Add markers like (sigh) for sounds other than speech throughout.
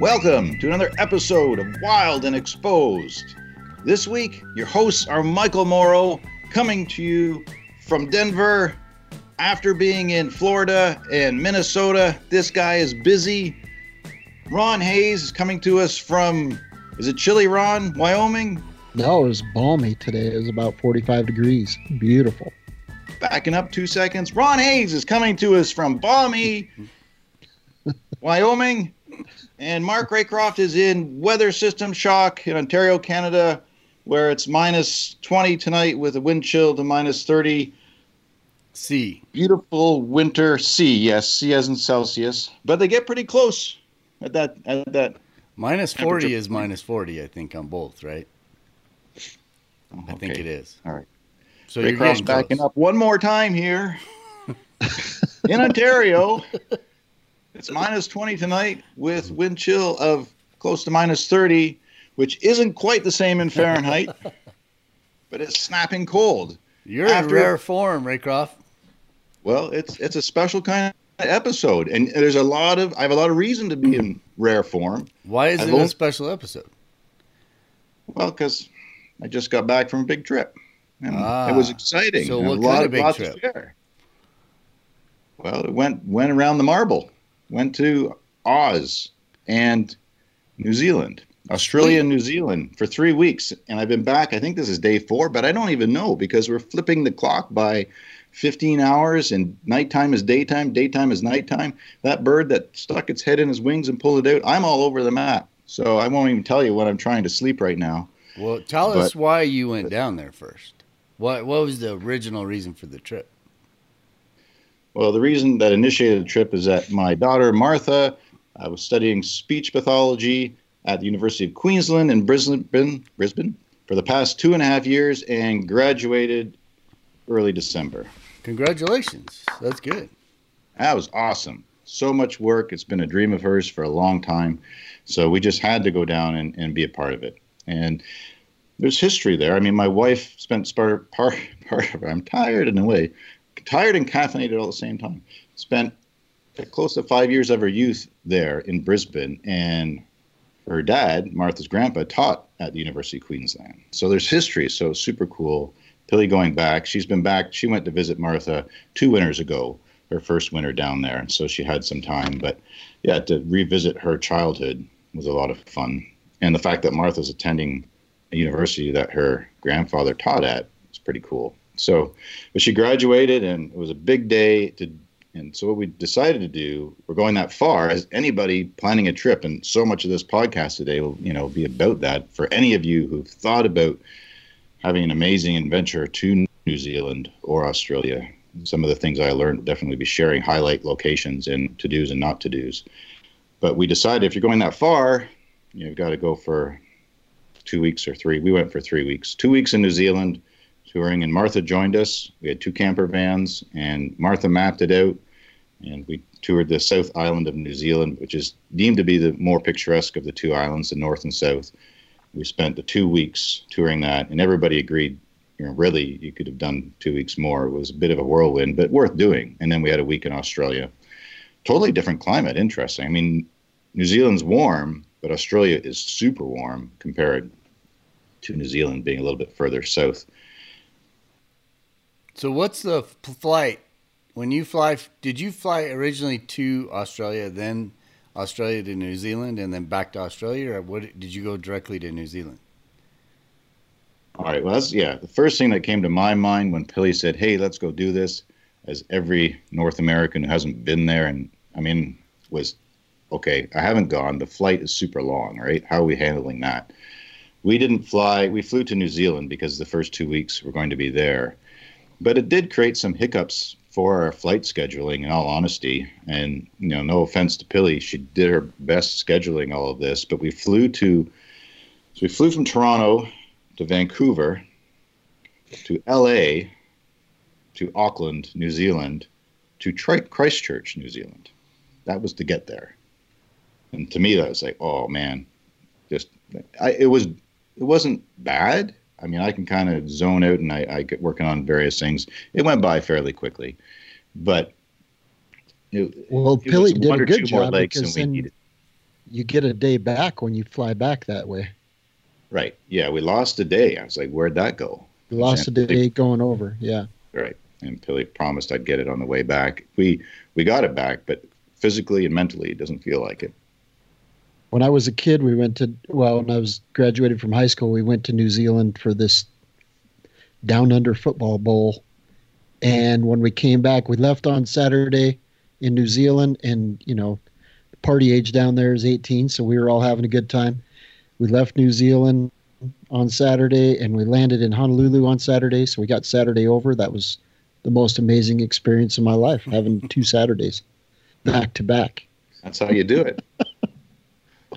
Welcome to another episode of Wild and Exposed. This week, your hosts are Michael Morrow, coming to you from Denver after being in Florida and Minnesota. This guy is busy. Ron Hayes is coming to us from, is it chilly, Ron, Wyoming? No, it was balmy today. It was about 45 degrees. Beautiful. Backing up two seconds. Ron Hayes is coming to us from balmy (laughs) Wyoming. And Mark Raycroft is in weather system shock in Ontario, Canada, where it's minus 20 tonight with a wind chill to minus 30. C. Beautiful winter C, yes, C as in Celsius. But they get pretty close at that at that. Minus 40 is minus 40, I think, on both, right? Oh, I think it is. All right. So you're Raycroft's getting backing close. up one more time here (laughs) in Ontario. (laughs) It's minus 20 tonight with wind chill of close to minus 30, which isn't quite the same in Fahrenheit, (laughs) but it's snapping cold. You're after- in rare form, Raycroft. Well, it's it's a special kind of episode, and there's a lot of I have a lot of reason to be in rare form. Why is I it a special episode? Well, because I just got back from a big trip, and Ah, it was exciting. so what a kind lot of big trip? Well, it went went around the marble, went to Oz and New Zealand, Australia, and New Zealand for three weeks, and I've been back. I think this is day four, but I don't even know because we're flipping the clock by 15 hours, and nighttime is daytime, daytime is nighttime. That bird that stuck its head in his wings and pulled it out, I'm all over the map. So I won't even tell you what I'm trying to sleep right now. Well, tell us why you went down there first. What What was the original reason for the trip? Well, the reason that initiated the trip is that my daughter Martha I was studying speech pathology at the University of Queensland in Brisbane, Brisbane for the past two and a half years and graduated early December. Congratulations. That's good. That was awesome. So much work. It's been a dream of hers for a long time. So we just had to go down and, and be a part of it. And there's history there. I mean, my wife spent part, (laughs) part, part of it. I'm tired in a way, tired and caffeinated all at the same time. Spent close to five years of her youth there in Brisbane. And her dad, Martha's grandpa, taught at the University of Queensland. So there's history. So super cool. Pilly going back. She's been back. She went to visit Martha two winters ago, her first winter down there. So she had some time. But yeah, to revisit her childhood was a lot of fun. And the fact that Martha's attending a university that her grandfather taught at is pretty cool. So, but she graduated and it was a big day to and so what we decided to do, we're going that far as anybody planning a trip, and so much of this podcast today will, you know, be about that. For any of you who've thought about having an amazing adventure to New Zealand or Australia, some of the things I learned definitely be sharing highlight locations and to dos and not to dos. But we decided if you're going that far, you know, you've got to go for two weeks or three. We went for three weeks. Two weeks in New Zealand, touring, and Martha joined us. We had two camper vans, and Martha mapped it out, and we toured the South Island of New Zealand, which is deemed to be the more picturesque of the two islands, the North and South. We spent the two weeks touring that, and everybody agreed. You know, really, you could have done two weeks more. It was a bit of a whirlwind, but worth doing. And then we had a week in Australia. Totally different climate. Interesting. I mean, New Zealand's warm, but Australia is super warm compared to New Zealand being a little bit further south. So what's the flight when you fly? Did you fly originally to Australia, then Australia to New Zealand, and then back to Australia, or what? Did you go directly to New Zealand? All right. Well, that's yeah. The first thing that came to my mind when Pilly said, "Hey, let's go do this," as every North American who hasn't been there, and I mean, was okay. I haven't gone. The flight is super long, right? How are we handling that? We didn't fly. We flew to New Zealand because the first two weeks were going to be there, but it did create some hiccups for our flight scheduling. In all honesty, and you know, no offense to Pilly, she did her best scheduling all of this, but we flew to. So we flew from Toronto to Vancouver, to LA, to Auckland, New Zealand, to Tri- Christchurch, New Zealand. That was to get there. And to me, that was like, oh man, just I, it was it wasn't bad. I mean, I can kind of zone out and I, I get working on various things. It went by fairly quickly, but it, Well, it Pilly did a good job because then you get a day back when you fly back that way. Right. Yeah, we lost a day. I was like, where'd that go? We lost a day going over. Yeah. Right. And Pilly promised I'd get it on the way back. We we got it back, but physically and mentally, it doesn't feel like it. When I was a kid, we went to well, when I was graduated from high school, we went to New Zealand for this down under football bowl. And when we came back, we left on Saturday in New Zealand, and you know, party age down there is 18, so we were all having a good time. We left New Zealand on Saturday, and we landed in Honolulu on Saturday, so we got Saturday over. That was the most amazing experience of my life, having two (laughs) Saturdays back to back. That's how you do it.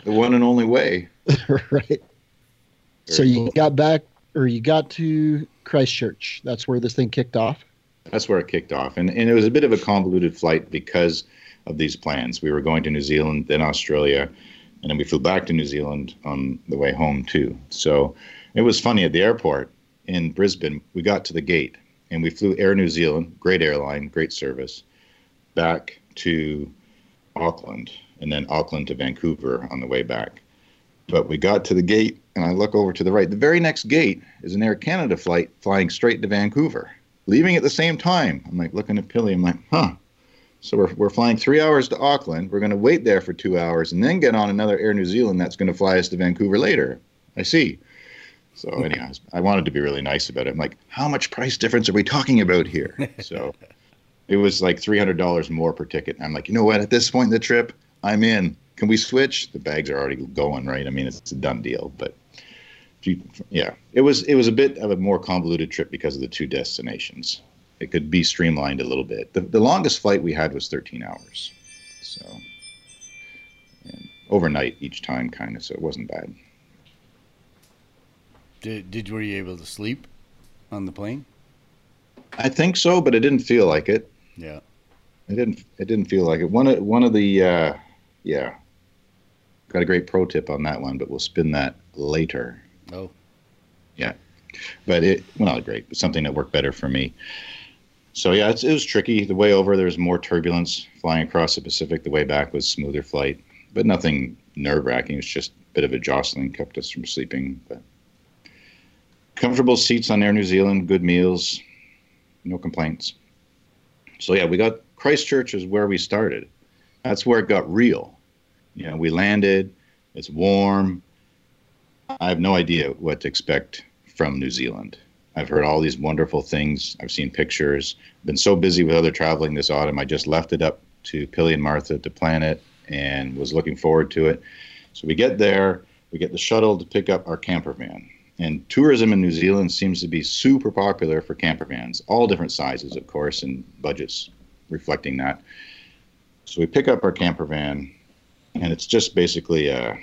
The one and only way. (laughs) right. Very so you cool. got back, or you got to Christchurch. That's where this thing kicked off. That's where it kicked off, and and it was a bit of a convoluted flight because of these plans. We were going to New Zealand, then Australia, and then we flew back to New Zealand on the way home too. So it was funny at the airport in Brisbane. We got to the gate, and we flew Air New Zealand, great airline, great service, back to Auckland, and then Auckland to Vancouver on the way back. But we got to the gate, and I look over to the right. The very next gate is an Air Canada flight flying straight to Vancouver, leaving at the same time. I'm like looking at Pilly. I'm like, huh. So we're, we're flying three hours to Auckland. We're going to wait there for two hours and then get on another Air New Zealand that's going to fly us to Vancouver later. I see. So, anyways, I wanted to be really nice about it. I'm like, how much price difference are we talking about here? (laughs) So it was like $300 more per ticket. I'm like, you know what? At this point in the trip, I'm in. Can we switch? The bags are already going, right? I mean, it's a done deal. But you, yeah, it was it was a bit of a more convoluted trip because of the two destinations. It could be streamlined a little bit. The, the longest flight we had was 13 hours, so overnight each time, kind of. So it wasn't bad. Did did were you able to sleep on the plane? I think so, but it didn't feel like it. Yeah. It didn't. It didn't feel like it. One of one of the, uh, yeah. Got a great pro tip on that one, but we'll spin that later. Oh. Yeah, but it well not great, but something that worked better for me. So yeah, it was tricky. The way over there was more turbulence flying across the Pacific. The way back was smoother flight, but nothing nerve wracking. It was just a bit of a jostling, kept us from sleeping. But comfortable seats on Air New Zealand, good meals, no complaints. So yeah, we got Christchurch is where we started. That's where it got real. You know, we landed. It's warm. I have no idea what to expect from New Zealand. I've heard all these wonderful things. I've seen pictures. I've Been so busy with other traveling this autumn. I just left it up to Pilly and Martha to plan it and was looking forward to it. So we get there, we get the shuttle to pick up our camper van. And tourism in New Zealand seems to be super popular for camper vans, all different sizes, of course, and budgets reflecting that. So we pick up our camper van, and it's just basically a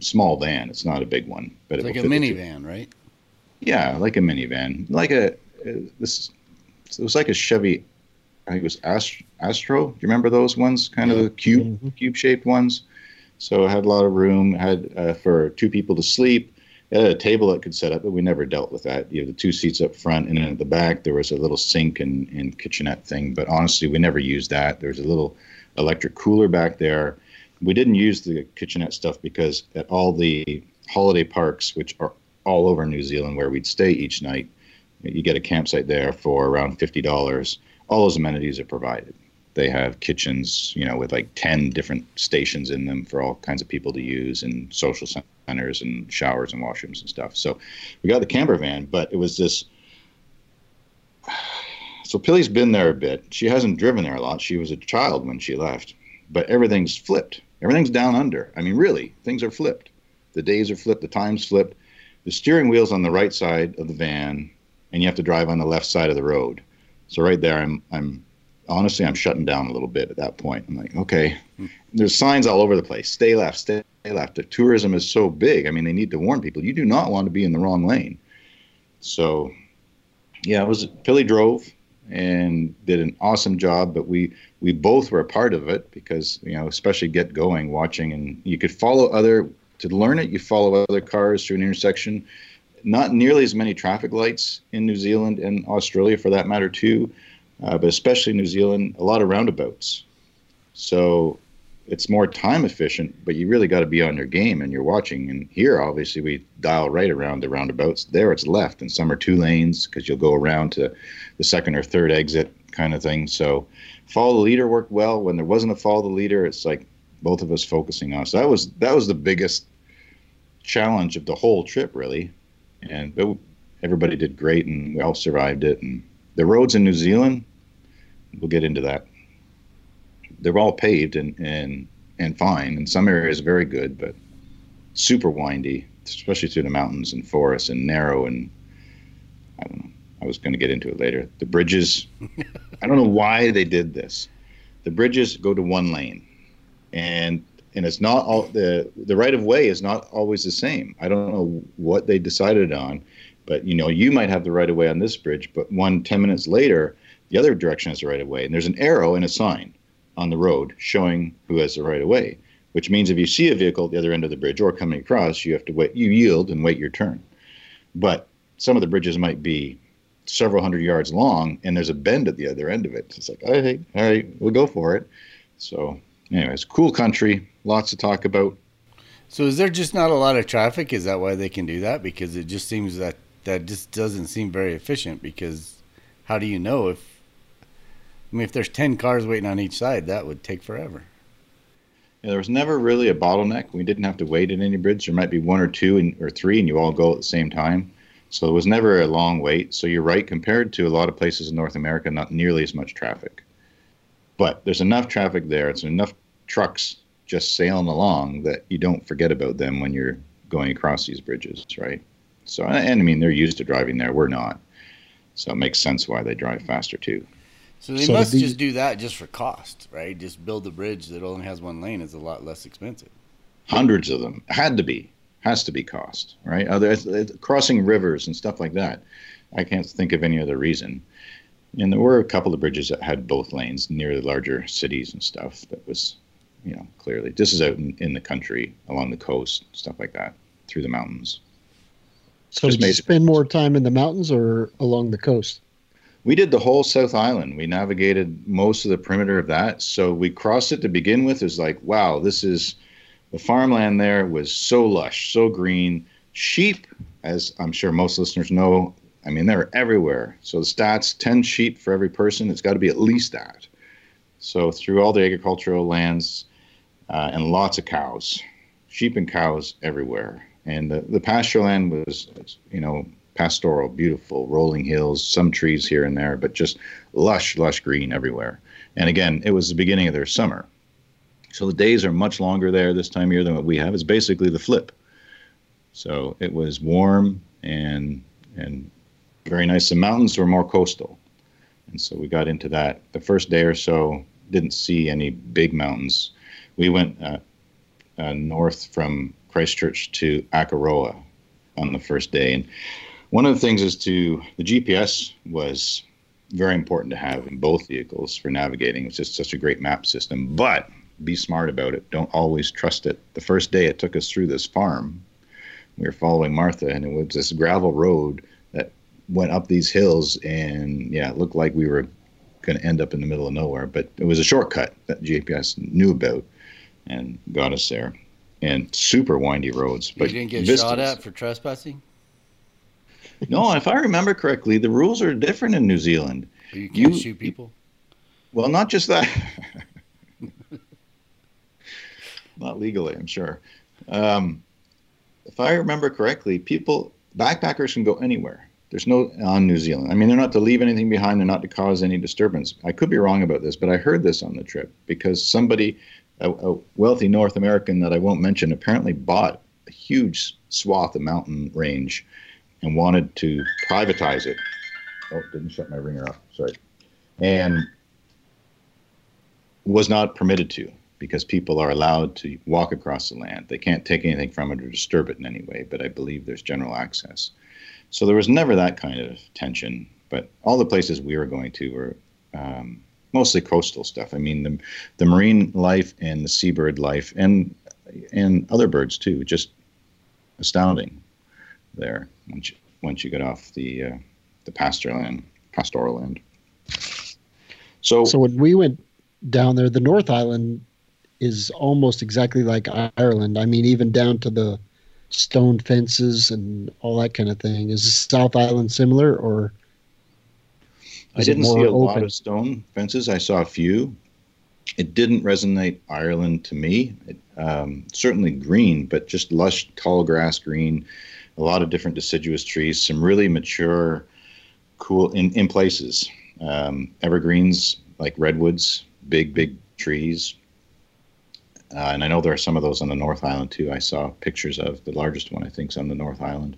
small van. It's not a big one, but it's like a minivan, right? Yeah, like a minivan, like a uh, this. It was like a Chevy. I think it was Astro. Astro. Do you remember those ones? Kind of the cube mm-hmm. cube shaped ones. So it had a lot of room. Had uh, for two people to sleep it had a table that could set up, but we never dealt with that. You have the two seats up front, and then at the back there was a little sink and, and kitchenette thing. But honestly, we never used that. There was a little electric cooler back there. We didn't use the kitchenette stuff because at all the holiday parks, which are all over New Zealand, where we'd stay each night, you get a campsite there for around fifty dollars. All those amenities are provided. They have kitchens, you know, with like ten different stations in them for all kinds of people to use, and social centers and showers and washrooms and stuff. So we got the camper van, but it was this. (sighs) So Pilly's been there a bit. She hasn't driven there a lot. She was a child when she left, but everything's flipped. Everything's down under. I mean, really, things are flipped. The days are flipped. The times flipped. The steering wheel's on the right side of the van, and you have to drive on the left side of the road. So right there, I'm I'm honestly I'm shutting down a little bit at that point. I'm like, okay, there's signs all over the place. Stay left, stay left. The tourism is so big. I mean, they need to warn people. You do not want to be in the wrong lane. So, yeah, it was Pilly drove and did an awesome job. But we we both were a part of it because you know, especially get going, watching, and you could follow other to learn it. You follow other cars through an intersection. Not nearly as many traffic lights in New Zealand and Australia, for that matter, too. Uh, but especially New Zealand, a lot of roundabouts. So it's more time efficient, but you really got to be on your game and you're watching. And here, obviously, we dial right around the roundabouts. There, it's left, and some are two lanes because you'll go around to the second or third exit kind of thing. So, follow the leader worked well. When there wasn't a follow the leader, it's like both of us focusing on. So that was that was the biggest challenge of the whole trip, really. And but everybody did great, and we all survived it. And the roads in New Zealand, we'll get into that they're all paved and and and fine. In some areas, very good, but super windy, especially through the mountains and forests and narrow and I don't know. I was going to get into it later. The bridges, (laughs) I don't know why they did this. The bridges go to one lane, and and it's not all the the right of way is not always the same. I don't know what they decided on, but you know you might have the right of way on this bridge, but one ten minutes later, the other direction has the right of way, and there's an arrow and a sign on the road showing who has the right of way, which means if you see a vehicle at the other end of the bridge or coming across, you have to wait, you yield and wait your turn. But some of the bridges might be several hundred yards long and there's a bend at the other end of it. It's like, all right, all right, we'll go for it. So, anyways, cool country, lots to talk about. So, is there just not a lot of traffic? Is that why they can do that? Because it just seems that that just doesn't seem very efficient. Because how do you know if I mean, if there's 10 cars waiting on each side, that would take forever. Yeah, there was never really a bottleneck. We didn't have to wait at any bridge. There might be one or two and, or three, and you all go at the same time. So it was never a long wait. So you're right, compared to a lot of places in North America, not nearly as much traffic. But there's enough traffic there. It's enough trucks just sailing along that you don't forget about them when you're going across these bridges, right? So, and I mean, they're used to driving there. We're not. So it makes sense why they drive faster too. So they so must just do that just for cost, right? Just build a bridge that only has one lane is a lot less expensive. Hundreds of them had to be, has to be cost, right? Other crossing rivers and stuff like that. I can't think of any other reason. And there were a couple of bridges that had both lanes near the larger cities and stuff. That was, you know, clearly this is out in, in the country along the coast, stuff like that, through the mountains. So Just did you spend more time in the mountains or along the coast? We did the whole South Island. We navigated most of the perimeter of that. So we crossed it to begin with. It was like, wow, this is the farmland there was so lush, so green. Sheep, as I'm sure most listeners know, I mean, they're everywhere. So the stats 10 sheep for every person, it's got to be at least that. So through all the agricultural lands uh, and lots of cows, sheep and cows everywhere. And the, the pasture land was, you know, pastoral, beautiful, rolling hills, some trees here and there, but just lush, lush green everywhere. And again, it was the beginning of their summer. So the days are much longer there this time of year than what we have. It's basically the flip. So it was warm and and very nice. The mountains were more coastal. And so we got into that. The first day or so, didn't see any big mountains. We went uh, uh, north from Christchurch to Akaroa on the first day. And one of the things is to the GPS was very important to have in both vehicles for navigating. It's just such a great map system, but be smart about it. Don't always trust it. The first day it took us through this farm. We were following Martha, and it was this gravel road that went up these hills, and yeah, it looked like we were going to end up in the middle of nowhere. But it was a shortcut that GPS knew about and got us there. And super windy roads. But you didn't get vistas. shot at for trespassing no, (laughs) if I remember correctly, the rules are different in New Zealand. You can't you, shoot people. Well, not just that. (laughs) not legally, I'm sure. Um, if I remember correctly, people backpackers can go anywhere. There's no on New Zealand. I mean, they're not to leave anything behind. They're not to cause any disturbance. I could be wrong about this, but I heard this on the trip because somebody, a, a wealthy North American that I won't mention, apparently bought a huge swath of mountain range and wanted to privatize it. Oh, didn't shut my ringer off. Sorry. And was not permitted to because people are allowed to walk across the land. They can't take anything from it or disturb it in any way, but I believe there's general access. So there was never that kind of tension. But all the places we were going to were um, mostly coastal stuff. I mean, the, the marine life and the seabird life and and other birds too, just astounding there once you, once you get off the uh, the pasture land, pastoral land. So, so when we went down there, the North Island is almost exactly like Ireland. I mean, even down to the stone fences and all that kind of thing. Is the South Island similar, or I didn't see a open? lot of stone fences. I saw a few. It didn't resonate Ireland to me. It, um, certainly green, but just lush, tall grass green. A lot of different deciduous trees. Some really mature, cool in in places. Um, evergreens like redwoods, big big trees. Uh, and I know there are some of those on the North Island too. I saw pictures of the largest one. I think is on the North Island.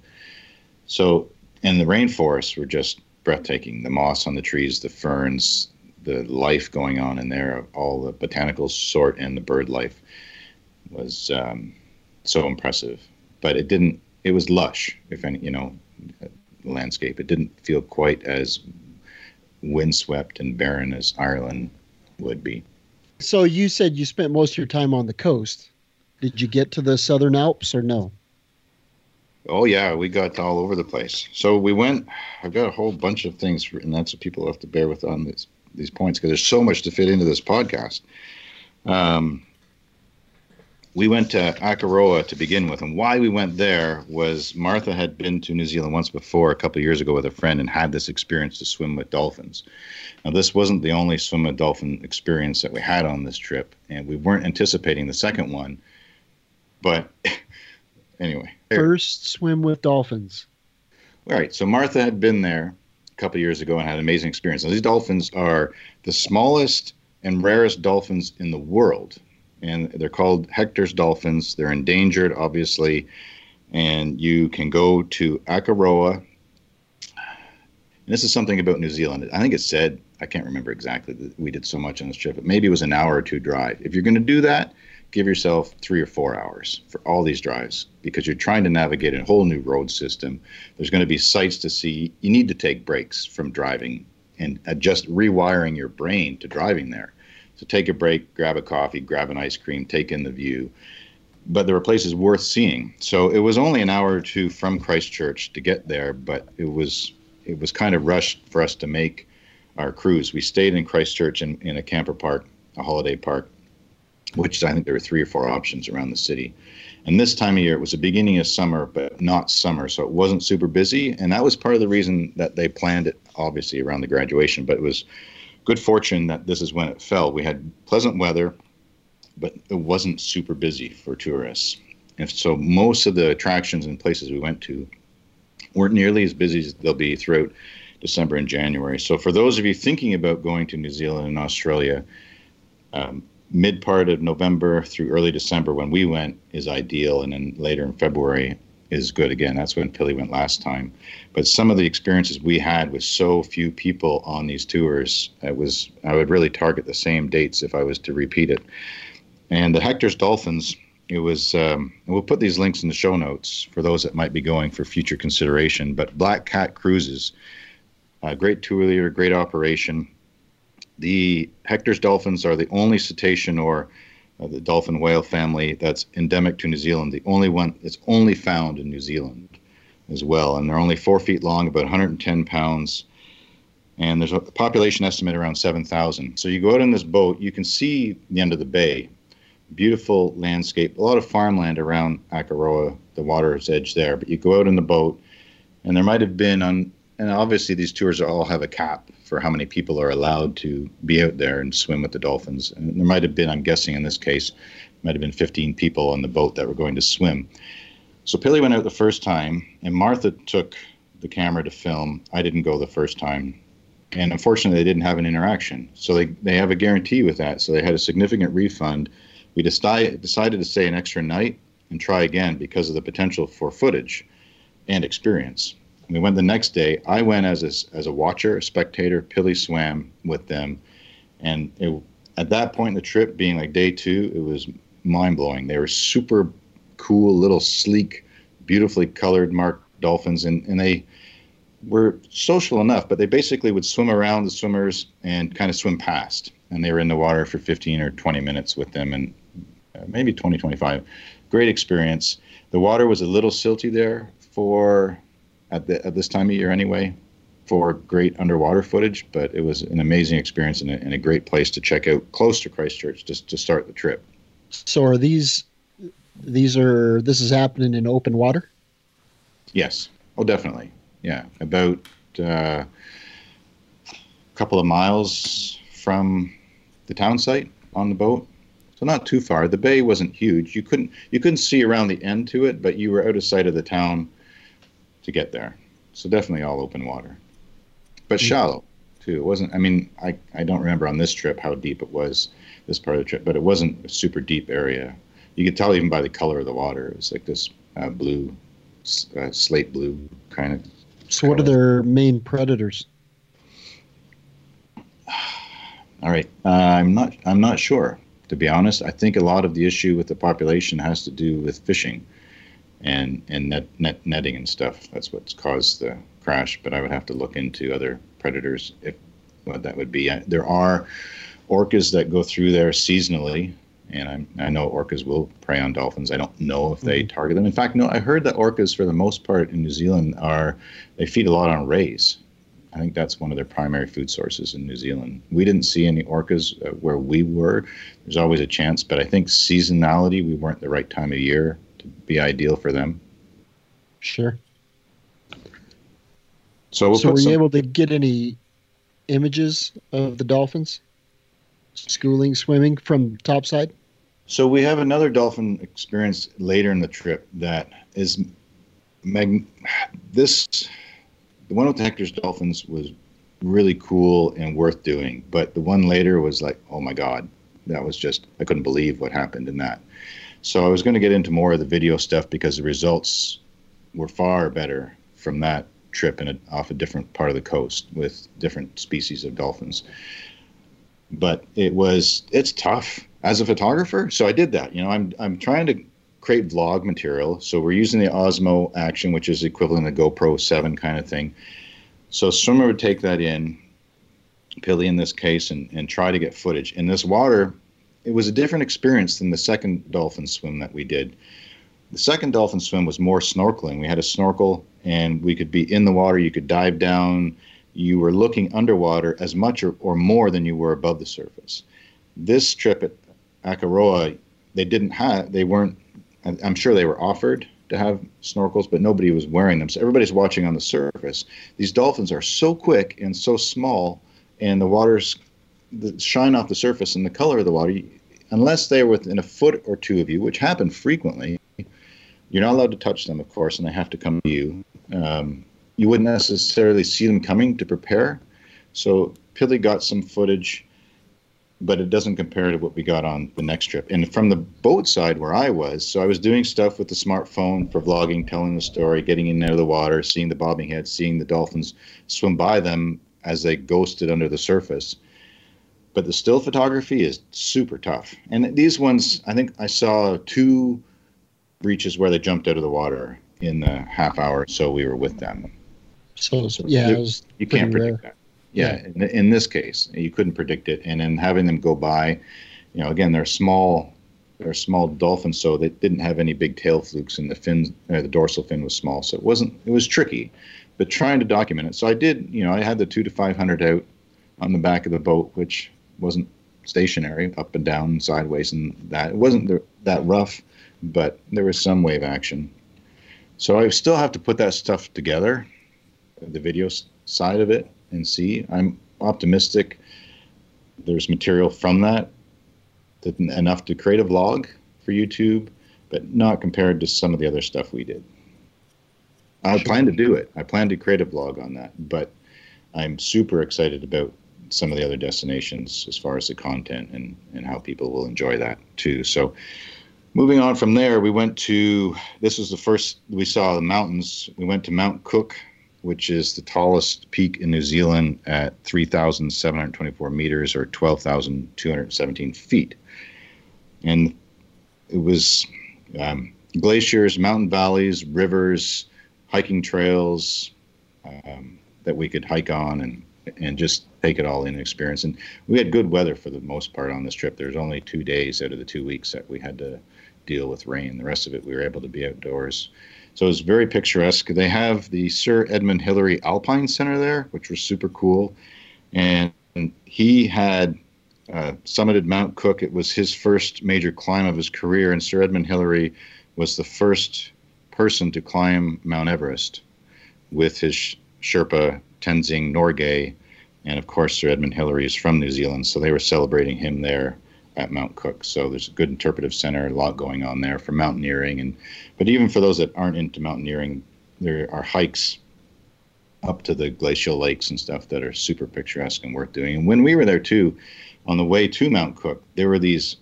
So, and the rainforests were just breathtaking. The moss on the trees, the ferns, the life going on in there, all the botanical sort and the bird life was um, so impressive. But it didn't. It was lush, if any, you know, landscape. It didn't feel quite as windswept and barren as Ireland would be. So you said you spent most of your time on the coast. Did you get to the Southern Alps or no? Oh yeah, we got all over the place. So we went. I've got a whole bunch of things, for, and that's what people have to bear with on this, these points because there's so much to fit into this podcast. Um, we went to Akaroa to begin with, and why we went there was Martha had been to New Zealand once before, a couple of years ago, with a friend, and had this experience to swim with dolphins. Now, this wasn't the only swim with dolphin experience that we had on this trip, and we weren't anticipating the second one. But (laughs) anyway, first swim with dolphins. All right, so Martha had been there a couple of years ago and had an amazing experience. Now, these dolphins are the smallest and rarest dolphins in the world and they're called Hector's dolphins. They're endangered, obviously, and you can go to Akaroa. And this is something about New Zealand. I think it said I can't remember exactly that we did so much on this trip, but maybe it was an hour or two drive. If you're going to do that, give yourself three or four hours for all these drives because you're trying to navigate a whole new road system. There's going to be sights to see. You need to take breaks from driving and adjust rewiring your brain to driving there. So take a break, grab a coffee, grab an ice cream, take in the view. But there were places worth seeing. So it was only an hour or two from Christchurch to get there, but it was it was kind of rushed for us to make our cruise. We stayed in Christchurch in, in a camper park, a holiday park, which I think there were three or four options around the city. And this time of year, it was the beginning of summer, but not summer, so it wasn't super busy. And that was part of the reason that they planned it, obviously, around the graduation. But it was good fortune that this is when it fell. We had pleasant weather, but it wasn't super busy for tourists. And so most of the attractions and places we went to weren't nearly as busy as they'll be throughout December and January. So for those of you thinking about going to New Zealand and Australia, um, mid part of November through early December when we went is ideal, and then later in February is good again. That's when Pilly went last time. But some of the experiences we had with so few people on these tours, it was I would really target the same dates if I was to repeat it. And the Hector's Dolphins, it was. Um, we'll put these links in the show notes for those that might be going for future consideration. But Black Cat Cruises, a great tour leader, great operation. The Hector's Dolphins are the only cetacean or uh, the dolphin whale family that's endemic to New Zealand. The only one that's only found in New Zealand as well, and they're only four feet long, about 110 pounds, and there's a population estimate around 7,000. So you go out in this boat, you can see the end of the bay, beautiful landscape, a lot of farmland around Akaroa, the water's edge there. But you go out in the boat, and there might have been on, and obviously these tours all have a cap for how many people are allowed to be out there and swim with the dolphins. And there might have been, I'm guessing in this case, might have been 15 people on the boat that were going to swim. So Pilly went out the first time, and Martha took the camera to film. I didn't go the first time. And unfortunately, they didn't have an interaction. So they, they have a guarantee with that. So they had a significant refund. We decided, decided to stay an extra night and try again because of the potential for footage and experience. We went the next day. I went as a, as a watcher, a spectator. Pilly swam with them, and it, at that point in the trip, being like day two, it was mind blowing. They were super cool, little sleek, beautifully colored marked dolphins, and, and they were social enough, but they basically would swim around the swimmers and kind of swim past. And they were in the water for 15 or 20 minutes with them, and uh, maybe 20, 25. Great experience. The water was a little silty there for at, the, at this time of year anyway for great underwater footage, but it was an amazing experience and a, and a great place to check out close to Christchurch just to start the trip. So are these these are this is happening in open water? Yes. Oh, definitely. Yeah, about uh, a couple of miles from the town site on the boat. So not too far. The bay wasn't huge. You couldn't you couldn't see around the end to it, but you were out of sight of the town to get there. So definitely all open water, but shallow too. It wasn't. I mean, I I don't remember on this trip how deep it was this part of the trip, but it wasn't a super deep area. You could tell even by the color of the water. It was like this uh, blue, uh, slate blue kind of. So, color. what are their main predators? (sighs) All right, uh, I'm not. I'm not sure to be honest. I think a lot of the issue with the population has to do with fishing and and net, net netting and stuff. That's what's caused the crash. But I would have to look into other predators if what that would be. There are orcas that go through there seasonally, and I'm, I know orcas will prey on dolphins. I don't know if they mm-hmm. target them. In fact, no, I heard that orcas, for the most part in New Zealand, are they feed a lot on rays. I think that's one of their primary food sources in New Zealand. We didn't see any orcas uh, where we were. There's always a chance, but I think seasonality, we weren't the right time of year be ideal for them. Sure. So, we'll so were some... you able to get any images of the dolphins schooling, swimming from topside? So we have another dolphin experience later in the trip that is mag- this the one with the Hector's Dolphins was really cool and worth doing. But the one later was like, oh my God, that was just, I couldn't believe what happened in that. So I was going to get into more of the video stuff because the results were far better from that trip in a, off a different part of the coast with different species of dolphins. But it was, it's tough as a photographer. So I did that. You know, I'm, I'm trying to create vlog material. So we're using the Osmo Action, which is equivalent to GoPro 7 kind of thing. So swimmer would take that in, Pilly in this case, and, and try to get footage. In this water, it was a different experience than the second dolphin swim that we did. The second dolphin swim was more snorkeling. We had a snorkel and we could be in the water, you could dive down, you were looking underwater as much or, or more than you were above the surface. This trip at Akaroa, they didn't have, they weren't I'm sure they were offered to have snorkels, but nobody was wearing them. So everybody's watching on the surface. These dolphins are so quick and so small, and the water's the shine off the surface and the color of the water. Unless they're within a foot or two of you, which happen frequently, you're not allowed to touch them, of course, and they have to come to you. Um, you wouldn't necessarily see them coming to prepare. So Pilly got some footage but it doesn't compare to what we got on the next trip. And from the boat side where I was, so I was doing stuff with the smartphone for vlogging, telling the story, getting in out of the water, seeing the bobbing heads, seeing the dolphins swim by them as they ghosted under the surface. But the still photography is super tough. And these ones, I think I saw two breaches where they jumped out of the water in the half hour so we were with them. So, so yeah, you can't predict rare. that. Yeah, in, in, this case, you couldn't predict it, and then having them go by, you know, again, they're small, they're small dolphins, so they didn't have any big tail flukes, and the fin, uh, the dorsal fin was small, so it wasn't, it was tricky, but trying to document it. So I did, you know, I had the two to five hundred out on the back of the boat, which wasn't stationary, up and down, sideways, and that it wasn't that rough, but there was some wave action. So I still have to put that stuff together, the video side of it, and see. I'm optimistic. There's material from that, that enough to create a vlog for YouTube, but not compared to some of the other stuff we did. I plan to do it. I plan to create a vlog on that, but I'm super excited about some of the other destinations as far as the content and, and how people will enjoy that too. So moving on from there, we went to this was the first we saw the mountains. We went to Mount Cook which is the tallest peak in New Zealand at 3,724 meters or 12,217 feet. And it was um, glaciers, mountain valleys, rivers, hiking trails um, that we could hike on and and just take it all in experience. And we had good weather for the most part on this trip. There's only two days out of the two weeks that we had to deal with rain. The rest of it, we were able to be outdoors. So it was very picturesque. They have the Sir Edmund Hillary Alpine Center there, which was super cool. And he had uh, summited Mount Cook. It was his first major climb of his career, and Sir Edmund Hillary was the first person to climb Mount Everest with his Sherpa Tenzing Norgay, and of course Sir Edmund Hillary is from New Zealand, so they were celebrating him there at Mount Cook. So there's a good interpretive center, a lot going on there for mountaineering, and but even for those that aren't into mountaineering, there are hikes up to the glacial lakes and stuff that are super picturesque and worth doing. And when we were there too, on the way to Mount Cook, there were these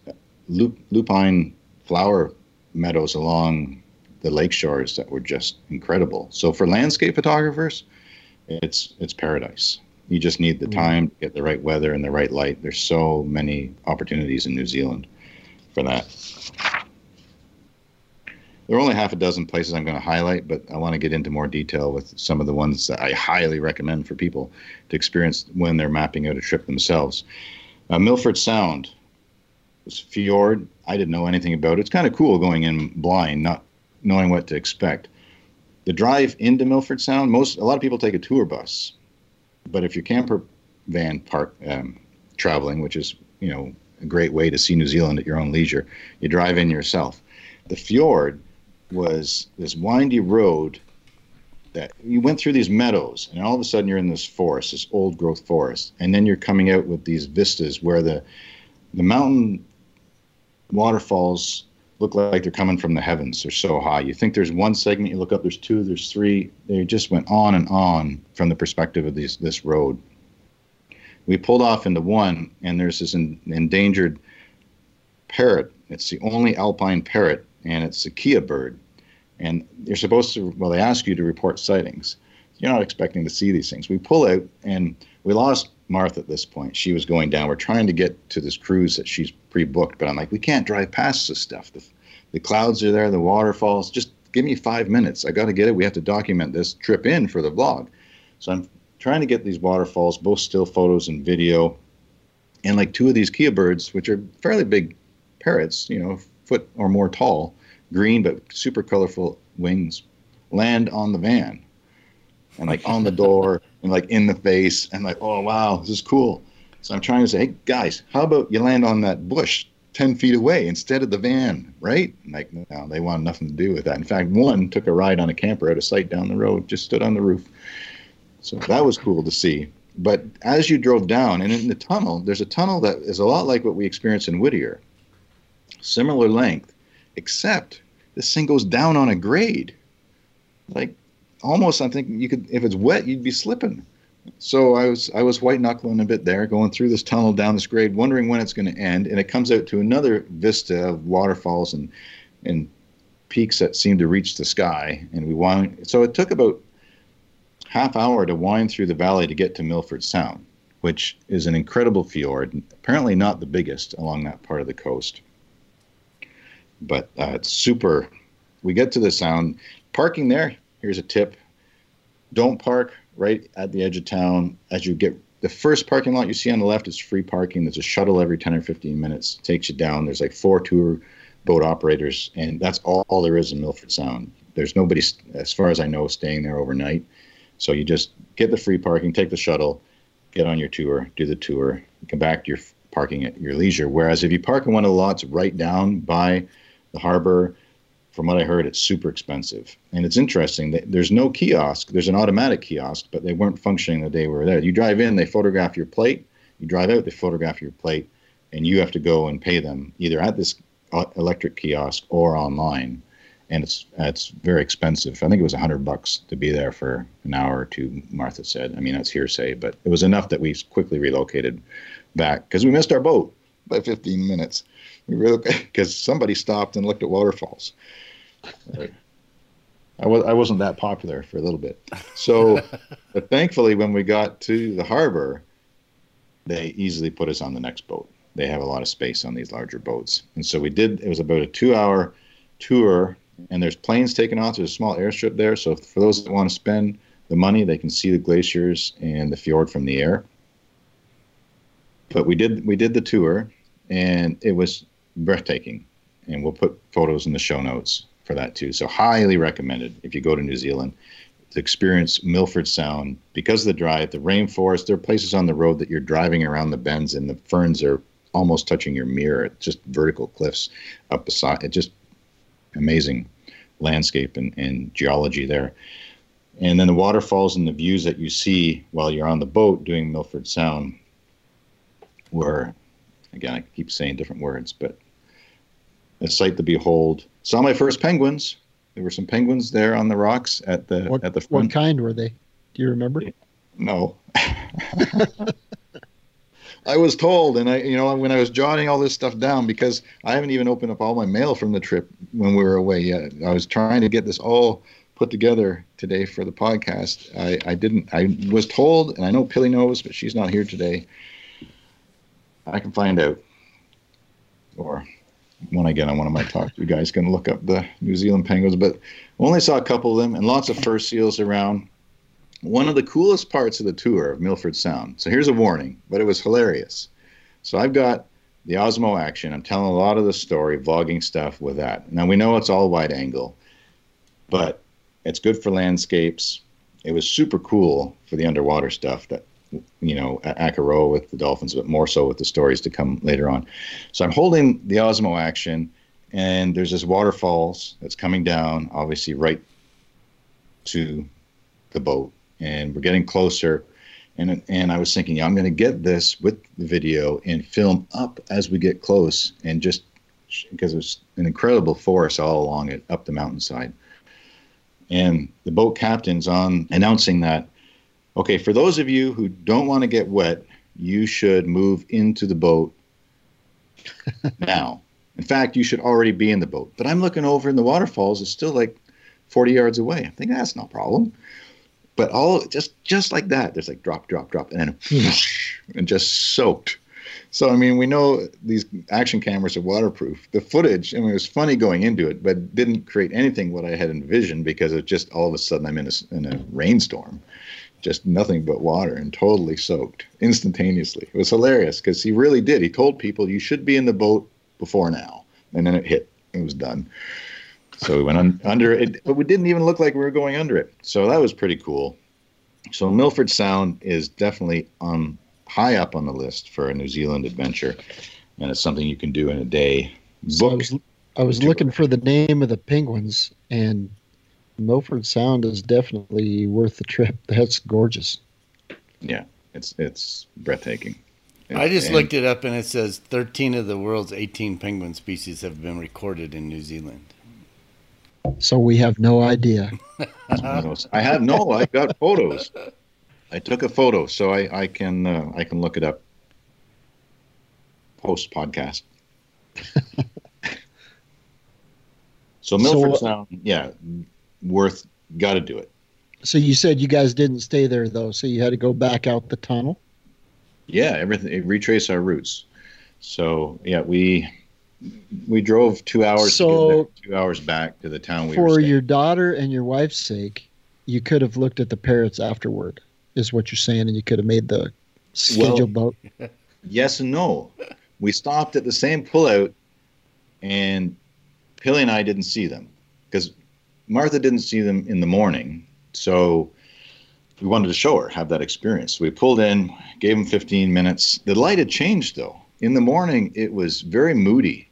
lupine flower meadows along the lake shores that were just incredible. So for landscape photographers, it's it's paradise. You just need the mm. time to get the right weather and the right light. There's so many opportunities in New Zealand for that. There are only half a dozen places I'm going to highlight, but I want to get into more detail with some of the ones that I highly recommend for people to experience when they're mapping out a trip themselves. Uh, Milford Sound, this fjord. I didn't know anything about it. It's kind of cool going in blind, not knowing what to expect. The drive into Milford Sound, most a lot of people take a tour bus, but if you're camper van park um, traveling, which is you know a great way to see New Zealand at your own leisure, you drive in yourself. The fjord was this windy road that you went through these meadows and all of a sudden you're in this forest this old growth forest and then you're coming out with these vistas where the the mountain waterfalls look like they're coming from the heavens. They're so high. You think there's one segment you look up there's two there's three. They just went on and on from the perspective of these this road. We pulled off into one and there's this in, endangered parrot. It's the only alpine parrot and it's a kea bird. And you're supposed to well they ask you to report sightings. You're not expecting to see these things. We pull out and we lost martha at this point. She was going down. We're trying to get to this cruise that she's pre-booked but i'm like we can't drive past this stuff. The, the clouds are there the waterfalls just give me five minutes. I got to get it. We have to document this trip in for the vlog. So i'm trying to get these waterfalls both still photos and video. And like two of these kea birds which are fairly big parrots you know foot or more tall green but super colorful wings land on the van. And like on the door (laughs) and like in the face and like oh wow this is cool so i'm trying to say hey guys how about you land on that bush 10 feet away instead of the van right? Like no they want nothing to do with that. In fact one took a ride on a camper out of sight down the road just stood on the roof. So that was cool to see. But as you drove down and in the tunnel there's a tunnel that is a lot like what we experience in whittier. Similar length except this thing goes down on a grade. Like almost, I think you could, if it's wet, you'd be slipping. So I was I was white knuckling a bit there, going through this tunnel down this grade, wondering when it's going to end, and it comes out to another vista of waterfalls and and peaks that seem to reach the sky. And we wind. So it took about half hour to wind through the valley to get to Milford Sound, which is an incredible fjord. Apparently not the biggest along that part of the coast but uh, it's super. We get to the sound parking there. Here's a tip: don't park right at the edge of town. As you get the first parking lot you see on the left is free parking. There's a shuttle every 10 or 15 minutes, takes you down. There's like four tour boat operators, and that's all, all there is in Milford Sound. There's nobody, as far as I know, staying there overnight. So you just get the free parking, take the shuttle, get on your tour, do the tour, come back to your parking at your leisure. Whereas if you park in one of the lots right down by the harbor. From what I heard, it's super expensive. And it's interesting that there's no kiosk. There's an automatic kiosk, but they weren't functioning the day we were there. You drive in, they photograph your plate. You drive out, they photograph your plate, and you have to go and pay them either at this uh, electric kiosk or online. And it's it's very expensive. I think it was hundred bucks to be there for an hour or two. Martha said. I mean, that's hearsay, but it was enough that we quickly relocated back because we missed our boat by 15 minutes. Because (laughs) somebody stopped and looked at waterfalls. I was I wasn't that popular for a little bit. So, (laughs) but thankfully, when we got to the harbor, they easily put us on the next boat. They have a lot of space on these larger boats, and so we did. It was about a two-hour tour, and there's planes taking off. There's a small airstrip there, so for those that want to spend the money, they can see the glaciers and the fjord from the air. But we did we did the tour, and it was breathtaking. And we'll put photos in the show notes for that too. So highly recommended if you go to New Zealand to experience Milford Sound because of the drive, the rainforest. There are places on the road that you're driving around the bends and the ferns are almost touching your mirror. It's just vertical cliffs up the side. It's just amazing landscape and, and geology there. And then the waterfalls and the views that you see while you're on the boat doing Milford Sound were, again, I keep saying different words, but a sight to behold. Saw my first penguins. There were some penguins there on the rocks at the What, at the front. what kind were they? Do you remember? No. I was told, and I, you know, when I was jotting all this stuff down, because I haven't even opened up all my mail from the trip when we were away yet. I was trying to get this all put together today for the podcast. I, I didn't. I was told, and I know Pilly knows, but she's not here today. I can find out, or when I get on one of my talks, you guys can look up the New Zealand penguins. But only saw a couple of them, and lots of fur seals around one of the coolest parts of the tour of Milford Sound. So here's a warning, but it was hilarious. So I've got the Osmo action. I'm telling a lot of the story, vlogging stuff with that. Now we know it's all wide angle, but it's good for landscapes. It was super cool for the underwater stuff that you know Akaroa with the dolphins, but more so with the stories to come later on. So I'm holding the Osmo action, and there's this waterfalls that's coming down, obviously right to the boat and we're getting closer. And and I was thinking, yeah, I'm going to get this with the video and film up as we get close, and just because there's an incredible forest all along it up the mountainside. And the boat captain's on announcing that, okay, for those of you who don't want to get wet, you should move into the boat (laughs) now. In fact, you should already be in the boat. But I'm looking over in the waterfalls, it's still like 40 yards away. I'm thinking that's no problem but all just just like that there's like drop drop drop and then hmm. (laughs) and just soaked so i mean we know these action cameras are waterproof the footage i mean it was funny going into it but didn't create anything what i had envisioned because it just all of a sudden i'm in a, in a rainstorm just nothing but water and totally soaked instantaneously. It was hilarious because he really did. He told people you should be in the boat before now. And then it hit. It was done. So we went un- under it, but we didn't even look like we were going under it. So that was pretty cool. So Milford Sound is definitely on high up on the list for a New Zealand adventure, and it's something you can do in a day. So I was, I was looking for the name of the penguins, and Milford Sound is definitely worth the trip. (laughs) That's gorgeous. yeah, it's it's breathtaking. I just And- looked it up and it says 13 of the world's 18 penguin species have been recorded in New Zealand. So we have no idea. It's one of those- I have no. I got photos. I took a photo, so I I can uh, I can look it up post podcast. (laughs) so Milford So- Sound, yeah, worth. Got to do it. So you said you guys didn't stay there though, so you had to go back out the tunnel. Yeah, everything. Retrace our routes. So yeah, we we drove two hours. to get So- there, two hours back to the town we were For your daughter and your wife's sake, you could have looked at the parrots afterward, is what you're saying, and you could have made the scheduled boat. (laughs) Yes and no. We stopped at the same pullout, and Pilly and I didn't see them because Martha didn't see them in the morning. So we wanted to show her, have that experience. So we pulled in, gave them 15 minutes. The light had changed though. In the morning, it was very moody.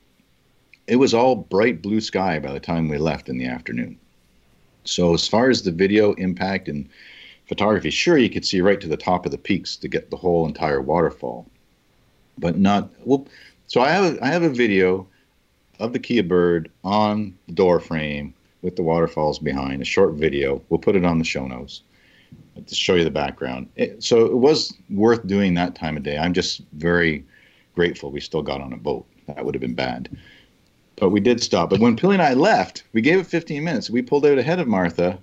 It was all bright blue sky by the time we left in the afternoon. So as far as the video impact and photography, sure you could see right to the top of the peaks to get the whole entire waterfall but not well. So I have a, I have a video of the Kea bird on the door frame with the waterfalls behind. A short video. We'll put it on the show notes uh, to show you the background. It, so it was worth doing that time of day. I'm just very grateful we still got on a boat. That would have been bad. But we did stop. But when Pilly and I left, we gave it 15 minutes. We pulled out ahead of Martha.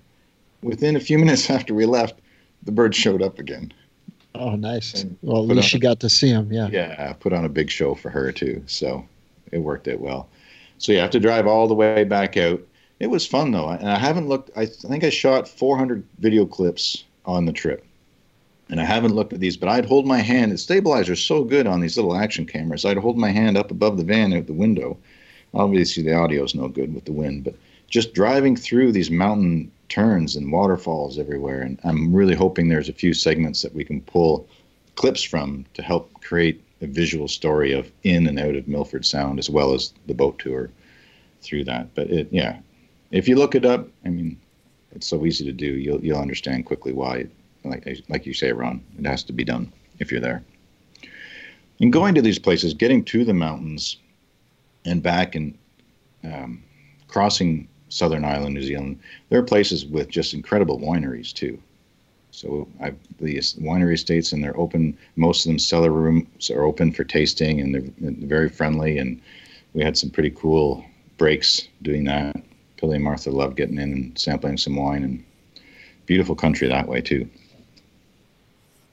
Within a few (laughs) minutes after we left, the bird showed up again. Oh, nice. Well, at least she you got to see them. Yeah. yeah, put on a big show for her too. So it worked out well. So you have to drive all the way back out. It was fun though, and I haven't looked. I think I shot 400 video clips on the trip, and I haven't looked at these. But I'd hold my hand. The stabilizer's so good on these little action cameras. I'd hold my hand up above the van out the window. Obviously, the audio's no good with the wind, but just driving through these mountain turns and waterfalls everywhere, and I'm really hoping there's a few segments that we can pull clips from to help create a visual story of in and out of Milford Sound as well as the boat tour through that. But it, yeah, if you look it up, I mean, it's so easy to do. You'll you'll understand quickly why. Like like you say, Ron, it has to be done if you're there. And going to these places, getting to the mountains and back and um, crossing Southern Island, New Zealand, there are places with just incredible wineries too. So I, the winery estates and they're open. Most of them cellar rooms are open for tasting and they're, they're very friendly. And we had some pretty cool breaks doing that. Pilly and Martha love getting in and sampling some wine and beautiful country that way too.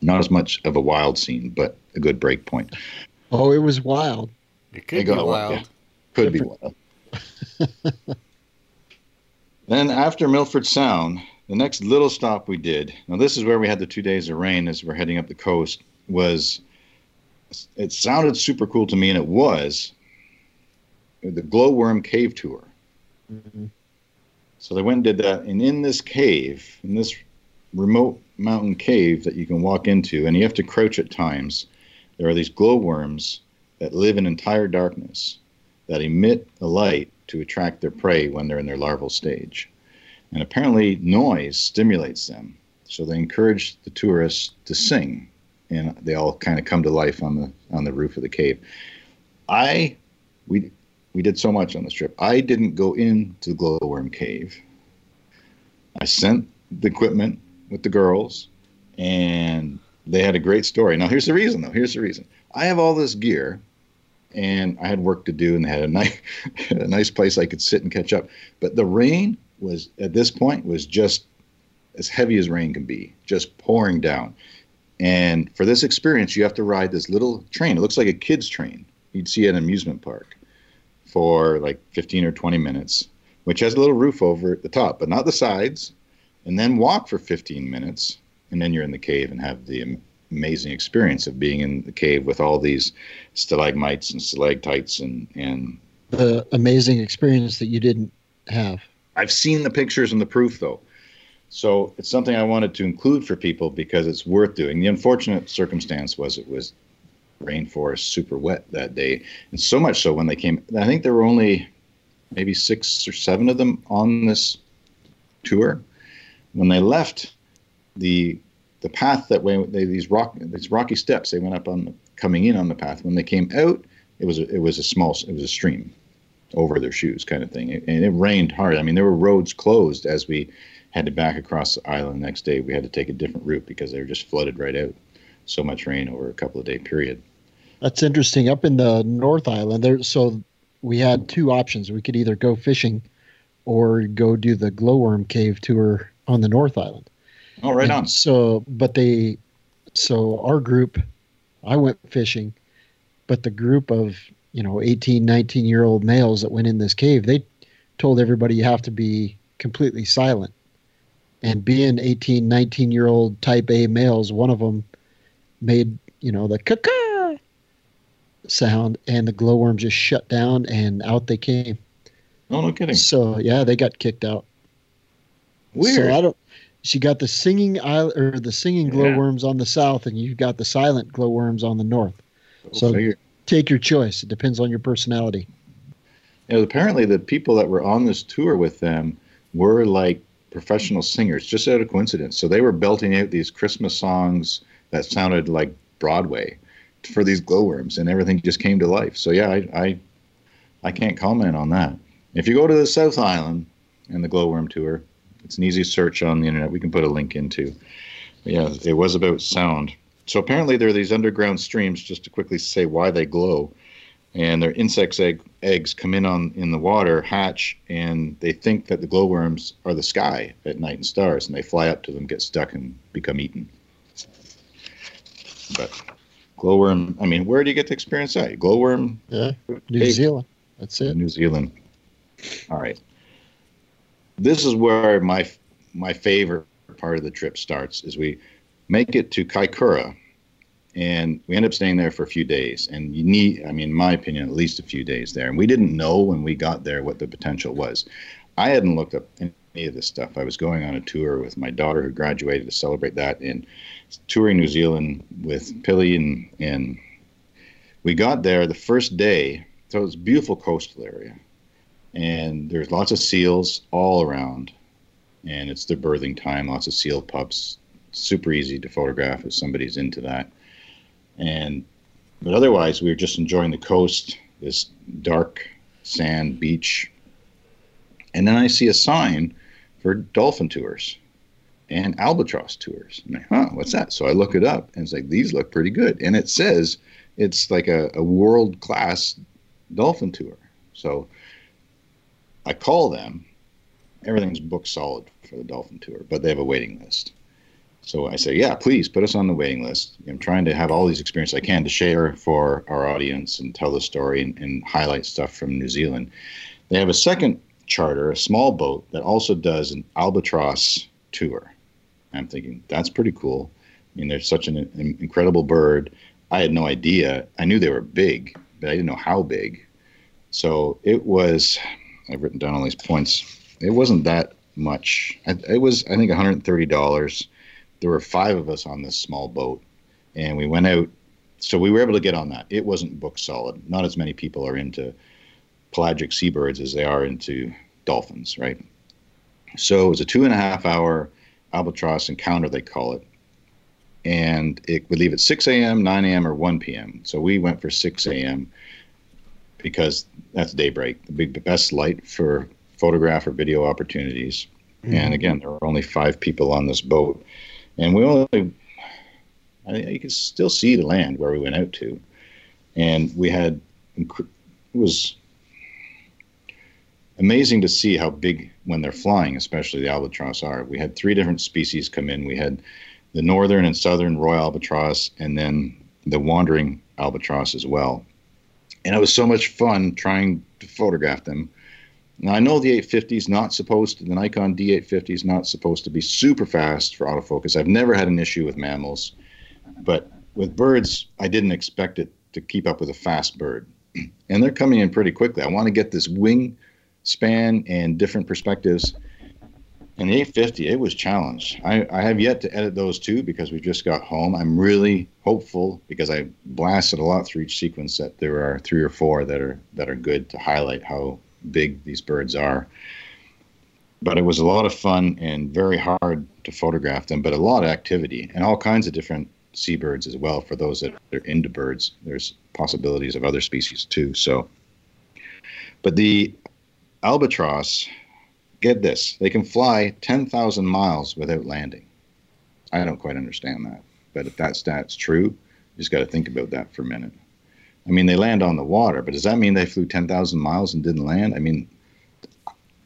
Not as much of a wild scene, but a good break point. Oh, it was wild. It could be wild. Yeah. Could Different. be wild. (laughs) then after Milford Sound, the next little stop we did, now this is where we had the two days of rain as we're heading up the coast, was it sounded super cool to me, and it was the Glowworm Cave Tour. Mm-hmm. So they went and did that, and in this cave, in this remote mountain cave that you can walk into, and you have to crouch at times, there are these glowworms that live in entire darkness that emit a light to attract their prey when they're in their larval stage. And apparently, noise stimulates them. So they encourage the tourists to sing, and they all kind of come to life on the on the roof of the cave. I we we did so much on this trip. I didn't go into the glowworm cave. I sent the equipment with the girls, and they had a great story. Now, here's the reason, though. Here's the reason. I have all this gear, and I had work to do, and they had a nice, (laughs) a nice place I could sit and catch up. But the rain was at this point was just as heavy as rain can be, just pouring down. And for this experience, you have to ride this little train. It looks like a kid's train. You'd see at an amusement park for like 15 or 20 minutes, which has a little roof over at the top, but not the sides. And then walk for 15 minutes, and then you're in the cave and have the amazing experience of being in the cave with all these stalagmites and stalactites and and the amazing experience that you didn't have. I've seen the pictures and the proof though. So it's something I wanted to include for people because it's worth doing. The unfortunate circumstance was it was rainforest super wet that day. And so much so when they came, I think there were only maybe six or seven of them on this tour. When they left the the path that way, they, these rock these rocky steps, they went up on the, coming in on the path. When they came out, it was a, it was a small it was a stream over their shoes kind of thing. And it rained hard. I mean, there were roads closed as we had to back across the island the next day. We had to take a different route because they were just flooded right out. So much rain over a couple of day period. That's interesting. Up in the North Island, there. So we had two options. We could either go fishing, or go do the glowworm cave tour on the North Island. Oh, right and on. So, but they, so our group, I went fishing, but the group of you know 18 19 year old males that went in this cave they told everybody you have to be completely silent and being 18 19 year old type a males one of them made you know the caca sound and the glowworm just shut down and out they came oh no kidding so yeah they got kicked out weird so i don't she got the singing or the singing glowworms yeah. on the south and you got the silent glowworms on the north oh, so take your choice. It depends on your personality. You know, apparently, the people that were on this tour with them were like professional singers, just out of coincidence. So they were belting out these Christmas songs that sounded like Broadway for these glowworms, and everything just came to life. So yeah, I, I, I can't comment on that. If you go to the South Island and the glowworm tour, it's an easy search on the internet. We can put a link into. Yeah, it was about sound. So apparently there are these underground streams. Just to quickly say why they glow, and their insects' egg, eggs come in on in the water, hatch, and they think that the glowworms are the sky at night and stars, and they fly up to them, get stuck, and become eaten. But glowworm, I mean, where do you get to experience that? Glowworm? Yeah, New Zealand. That's it. New Zealand. All right. This is where my my favorite part of the trip starts. Is we make it to Kaikoura, and we end up staying there for a few days. And you need, I mean, in my opinion, at least a few days there. And we didn't know when we got there what the potential was. I hadn't looked up any of this stuff. I was going on a tour with my daughter who graduated to celebrate that, and touring New Zealand with Pilly and and we got there the first day. So it's a beautiful coastal area, and there's lots of seals all around, and it's their birthing time. Lots of seal pups. Super easy to photograph if somebody's into that. And but otherwise, we were just enjoying the coast, this dark sand beach. And then I see a sign for dolphin tours and albatross tours. I'm like, huh, what's that? So I look it up and it's like, these look pretty good. And it says it's like a, a world class dolphin tour. So I call them. Everything's booked solid for the dolphin tour, but they have a waiting list. So I say, yeah, please put us on the waiting list. I'm trying to have all these experiences I can to share for our audience and tell the story and, and highlight stuff from New Zealand. They have a second charter, a small boat that also does an albatross tour. I'm thinking that's pretty cool. I mean, they're such an, an incredible bird. I had no idea. I knew they were big, but I didn't know how big. So it was. I've written down all these points. It wasn't that much. It was, I think, $130. There were five of us on this small boat, and we went out. So we were able to get on that. It wasn't booked solid. Not as many people are into pelagic seabirds as they are into dolphins, right? So it was a two and a half hour albatross encounter, they call it. And it would leave at 6 a.m., 9 a.m., or 1 p.m. So we went for 6 a.m. because that's daybreak, the big, best light for photograph or video opportunities. Mm-hmm. And again, there were only five people on this boat. And we only, I, you could still see the land where we went out to. And we had, it was amazing to see how big when they're flying, especially the albatross are. We had three different species come in. We had the northern and southern royal albatross, and then the wandering albatross as well. And it was so much fun trying to photograph them. Now I know the 850 is not supposed to, the Nikon D850 is not supposed to be super fast for autofocus. I've never had an issue with mammals, but with birds, I didn't expect it to keep up with a fast bird. (clears throat) And they're coming in pretty quickly. I want to get this wing span and different perspectives. And the 850, it was challenged. I, I have yet to edit those two because we just got home. I'm really hopeful because I blasted a lot through each sequence that there are three or four that are that are good to highlight how big these birds are. But it was a lot of fun and very hard to photograph them, but a lot of activity and all kinds of different seabirds as well for those that are into birds. There's possibilities of other species too. So, but the albatross, get this, they can fly 10,000 miles without landing. I don't quite understand that. But if that stat's true, you just got to think about that for a minute. I mean, they land on the water, but does that mean they flew 10,000 miles and didn't land? I mean,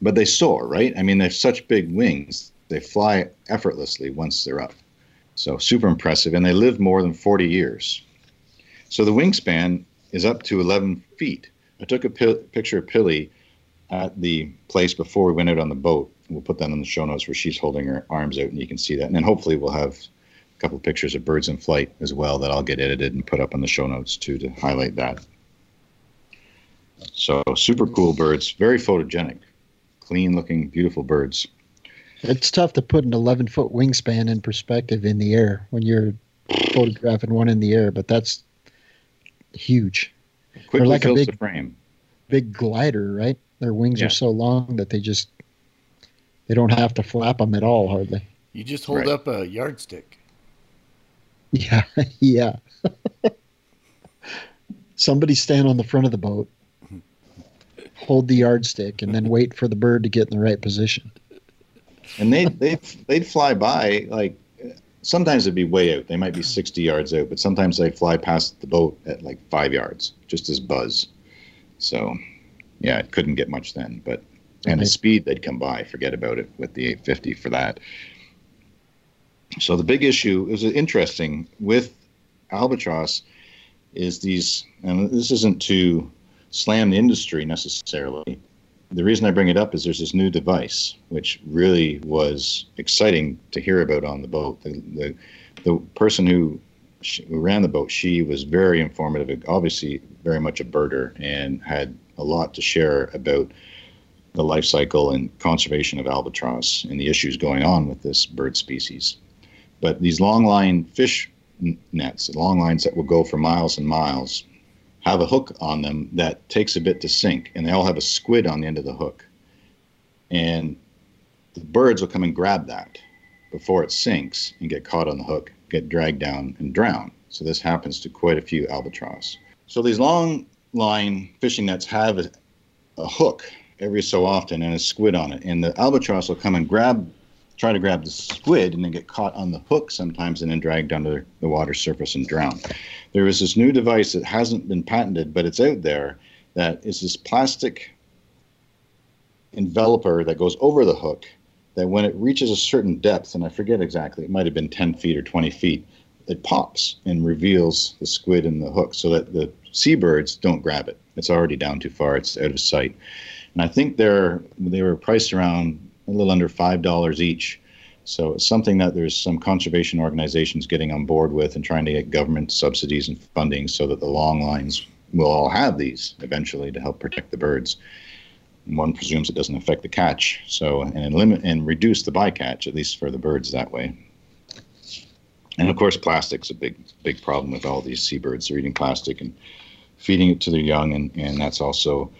but they soar, right? I mean, they have such big wings, they fly effortlessly once they're up. So super impressive. And they live more than 40 years. So the wingspan is up to 11 feet. I took a picture of Pilly at the place before we went out on the boat. We'll put that in the show notes where she's holding her arms out and you can see that. And then hopefully we'll have a couple of pictures of birds in flight as well that I'll get edited and put up on the show notes too to highlight that. So super cool birds, very photogenic, clean looking, beautiful birds. It's tough to put an 11 foot wingspan in perspective in the air when you're photographing one in the air, but that's huge. Quickly like a big frame. Big glider, right? Their wings yeah. are so long that they just they don't have to flap them at all hardly. You just hold right. up a yardstick. (laughs) Yeah, yeah. (laughs) Somebody stand on the front of the boat, hold the yardstick, and then (laughs) wait for the bird to get in the right position. And they they they'd fly by like sometimes it'd be way out. They might be sixty yards out, but sometimes they fly past the boat at like five yards, just as buzz. So yeah, it couldn't get much then. But and the speed they'd come by, forget about it with the 850 for that. So the big issue is interesting with albatross is these, and this isn't to slam the industry necessarily. The reason I bring it up is there's this new device which really was exciting to hear about on the boat. The the, the person who who ran the boat, she was very informative, obviously very much a birder, and had a lot to share about the life cycle and conservation of albatross and the issues going on with this bird species. But these long line fish nets, long lines that will go for miles and miles, have a hook on them that takes a bit to sink, and they all have a squid on the end of the hook. And the birds will come and grab that before it sinks and get caught on the hook, get dragged down, and drown. So this happens to quite a few albatross. So these long line fishing nets have a, a hook every so often and a squid on it, and the albatross will come and grab try to grab the squid and then get caught on the hook sometimes and then dragged under the water surface and drown. There is this new device that hasn't been patented, but it's out there that is this plastic enveloper that goes over the hook that when it reaches a certain depth, and I forget exactly, it might have been 10 feet or 20 feet, it pops and reveals the squid in the hook so that the seabirds don't grab it. It's already down too far, it's out of sight. And I think they're they were priced around a little under five dollars each. So it's something that there's some conservation organizations getting on board with and trying to get government subsidies and funding so that the long lines will all have these eventually to help protect the birds. One presumes it doesn't affect the catch, so and limit and reduce the bycatch at least for the birds that way. And of course, plastic's a big big problem with all these seabirds. They're eating plastic and feeding it to their young, and, and that's also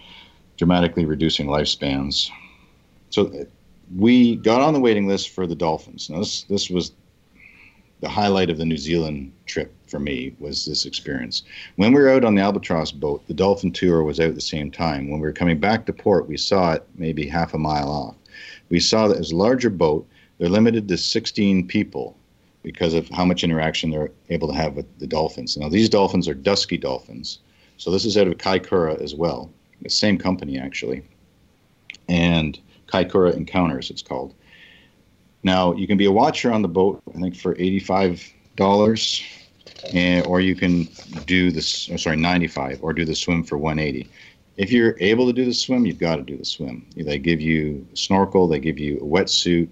dramatically reducing lifespans. So we got on the waiting list for the Dolphins. Now this this was the highlight of the New Zealand trip for me was this experience. When we were out on the Albatross boat, the Dolphin tour was out at the same time. When we were coming back to port, we saw it maybe half a mile off. We saw that was a larger boat. They're limited to 16 people because of how much interaction they're able to have with the dolphins. Now these dolphins are dusky dolphins, so this is out of Kaikoura as well, the same company actually. And Kaikoura Encounters, it's called. Now, you can be a watcher on the boat, I think, for $85, eh, or you can do this, oh, sorry, 95 or do the swim for 180 If you're able to do the swim, you've got to do the swim. They give you a snorkel, they give you a wetsuit.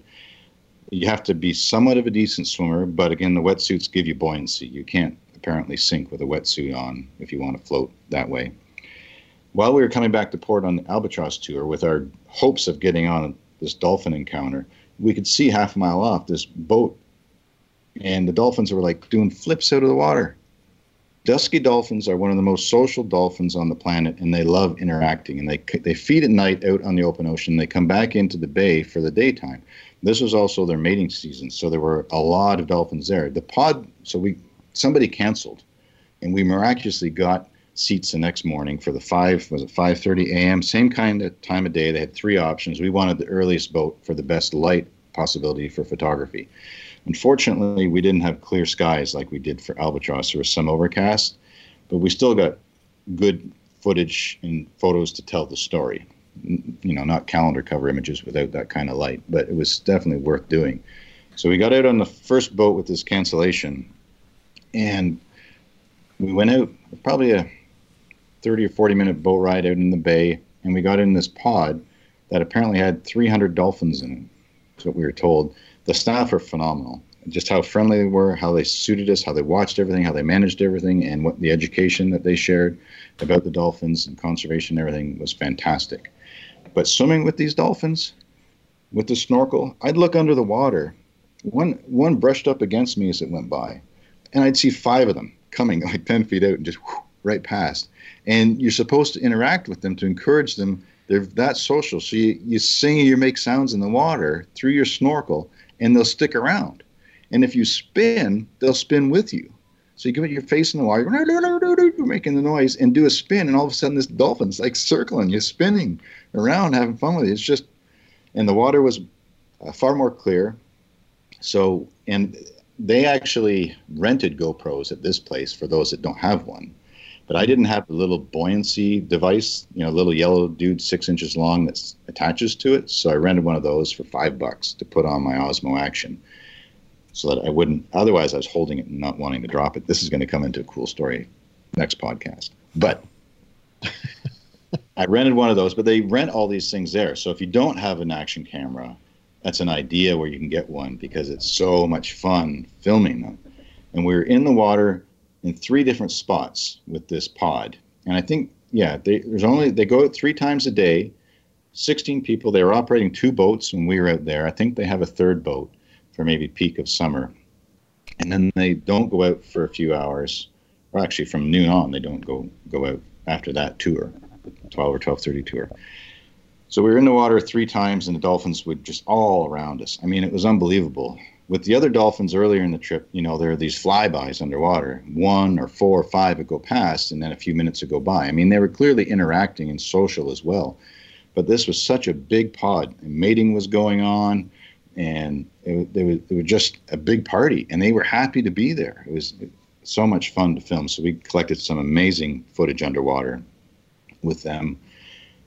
You have to be somewhat of a decent swimmer, but again, the wetsuits give you buoyancy. You can't apparently sink with a wetsuit on if you want to float that way while we were coming back to port on the Albatross tour with our hopes of getting on this dolphin encounter, we could see half a mile off this boat, and the dolphins were like doing flips out of the water. Dusky dolphins are one of the most social dolphins on the planet, and they love interacting. And they they feed at night out on the open ocean. They come back into the bay for the daytime. This was also their mating season, so there were a lot of dolphins there. The pod, so we somebody canceled, and we miraculously got seats the next morning for the five was it 5:30 a.m. Same kind of time of day. They had three options. We wanted the earliest boat for the best light possibility for photography. Unfortunately, we didn't have clear skies like we did for albatross. There was some overcast, but we still got good footage and photos to tell the story. You know, not calendar cover images without that kind of light, but it was definitely worth doing. So we got out on the first boat with this cancellation, and we went out probably a 30 or 40 minute boat ride out in the bay, and we got in this pod that apparently had 300 dolphins in it. That's what we were told. The staff are phenomenal. Just how friendly they were, how they suited us, how they watched everything, how they managed everything, and what the education that they shared about the dolphins and conservation and everything was fantastic. But swimming with these dolphins, with the snorkel, I'd look under the water. One one brushed up against me as it went by, and I'd see five of them coming like 10 feet out and just right past. And you're supposed to interact with them to encourage them. They're that social. So you, you sing and you make sounds in the water through your snorkel, and they'll stick around. And if you spin, they'll spin with you. So you give it your face in the water, you're making the noise, and do a spin, and all of a sudden this dolphin's like circling you, spinning around, having fun with it. It's just, and the water was uh, far more clear. So, and they actually rented GoPros at this place for those that don't have one. But I didn't have the little buoyancy device, you know, a little yellow dude six inches long that attaches to it. So I rented one of those for five bucks to put on my Osmo Action, so that I wouldn't. Otherwise, I was holding it and not wanting to drop it. This is going to come into a cool story next podcast. But (laughs) I rented one of those. But they rent all these things there. So if you don't have an action camera, that's an idea where you can get one because it's so much fun filming them. And we were in the water in three different spots with this pod. And I think, yeah, they, there's only they go three times a day. 16 people. They were operating two boats when we were out there. I think they have a third boat for maybe peak of summer. And then they don't go out for a few hours Or actually, from noon on, they don't go go out after that tour, 12 or 12:30 tour. So we were in the water three times, and the dolphins would just all around us. I mean, it was unbelievable. With the other dolphins earlier in the trip, you know, there are these flybys underwater. One or four or five would go past, and then a few minutes would go by. I mean, they were clearly interacting and social as well. But this was such a big pod, and mating was going on, and it, it, was, it was just a big party, and they were happy to be there. It was so much fun to film. So we collected some amazing footage underwater with them.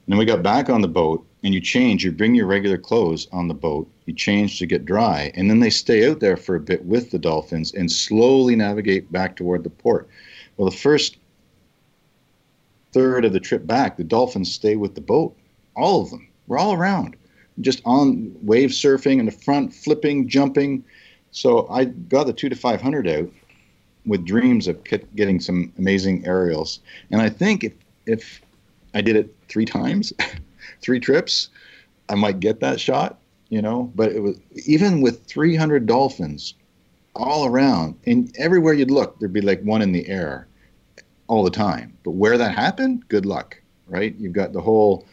And then we got back on the boat, and you change. You bring your regular clothes on the boat. You change to get dry, and then they stay out there for a bit with the dolphins and slowly navigate back toward the port. Well, the first third of the trip back, the dolphins stay with the boat. All of them. We're all around, just on wave surfing in the front, flipping, jumping. So I got the two to five hundred out with dreams of getting some amazing aerials. And I think if if I did it three times, (laughs) three trips, I might get that shot, you know. But it was even with 300 dolphins all around, and everywhere you'd look, there'd be like one in the air all the time. But where that happened, good luck, right? You've got the whole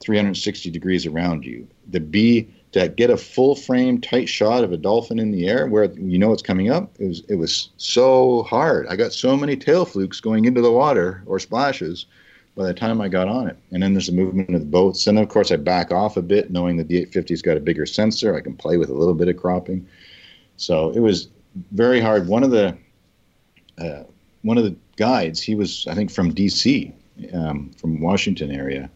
360 degrees around you. The bee to get a full frame tight shot of a dolphin in the air where you know it's coming up it was it was so hard i got so many tail flukes going into the water or splashes by the time i got on it. And then there's the movement of the boats. And of course i back off a bit knowing that the 850's got a bigger sensor. I can play with a little bit of cropping. So it was very hard. One of the uh, one of the guides he was i think from dc um, from washington area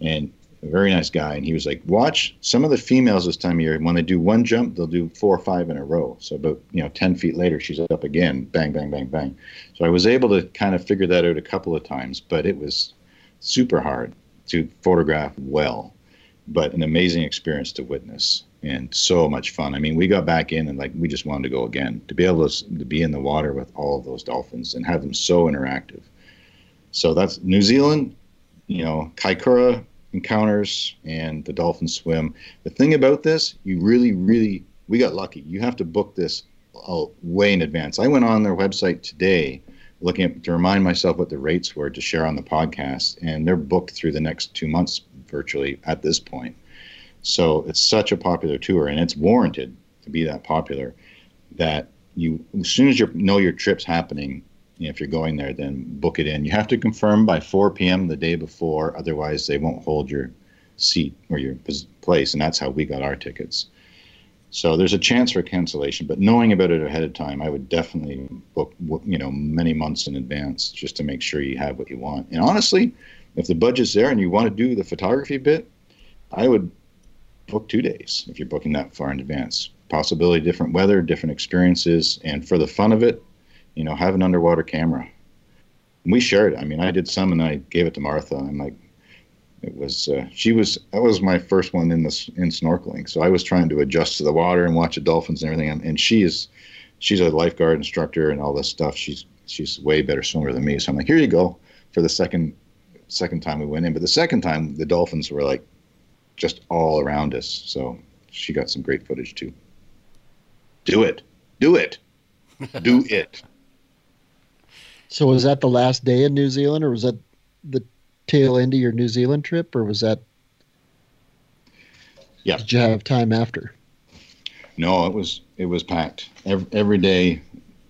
and a very nice guy, and he was like, "Watch some of the females this time of year. When they do one jump, they'll do four or five in a row. So about you know ten feet later, she's up again, bang, bang, bang, bang. So I was able to kind of figure that out a couple of times, but it was super hard to photograph well, but an amazing experience to witness and so much fun. I mean, we got back in and like we just wanted to go again to be able to, to be in the water with all of those dolphins and have them so interactive. So that's New Zealand, you know, Kaikoura, encounters and the dolphin swim. The thing about this, you really, really, we got lucky. You have to book this uh, way in advance. I went on their website today looking at, to remind myself what the rates were to share on the podcast, and they're booked through the next two months virtually at this point. So it's such a popular tour, and it's warranted to be that popular that you, as soon as you know your trip's happening, you know, if you're going there, then book it in. You have to confirm by 4 p.m. the day before, otherwise they won't hold your seat or your place, and that's how we got our tickets. So there's a chance for cancellation, but knowing about it ahead of time, I would definitely book, you know, many months in advance just to make sure you have what you want. And honestly, if the budget's there and you want to do the photography bit, I would book two days if you're booking that far in advance. Possibility, different weather, different experiences, and for the fun of it, you know, have an underwater camera. And we shared. I mean, I did some, and I gave it to Martha. I'm like, it was uh, she was that was my first one in this in snorkeling. So I was trying to adjust to the water and watch the dolphins and everything. And, and she is she's a lifeguard instructor and all this stuff. She's she's way better swimmer than me. So I'm like, here you go for the second second time we went in. But the second time, the dolphins were like just all around us. So she got some great footage too. Do it, do it, do (laughs) it. So was that the last day in New Zealand, or was that the tail end of your New Zealand trip, or was that? Yeah. Did you have time after? No, it was it was packed every, every day.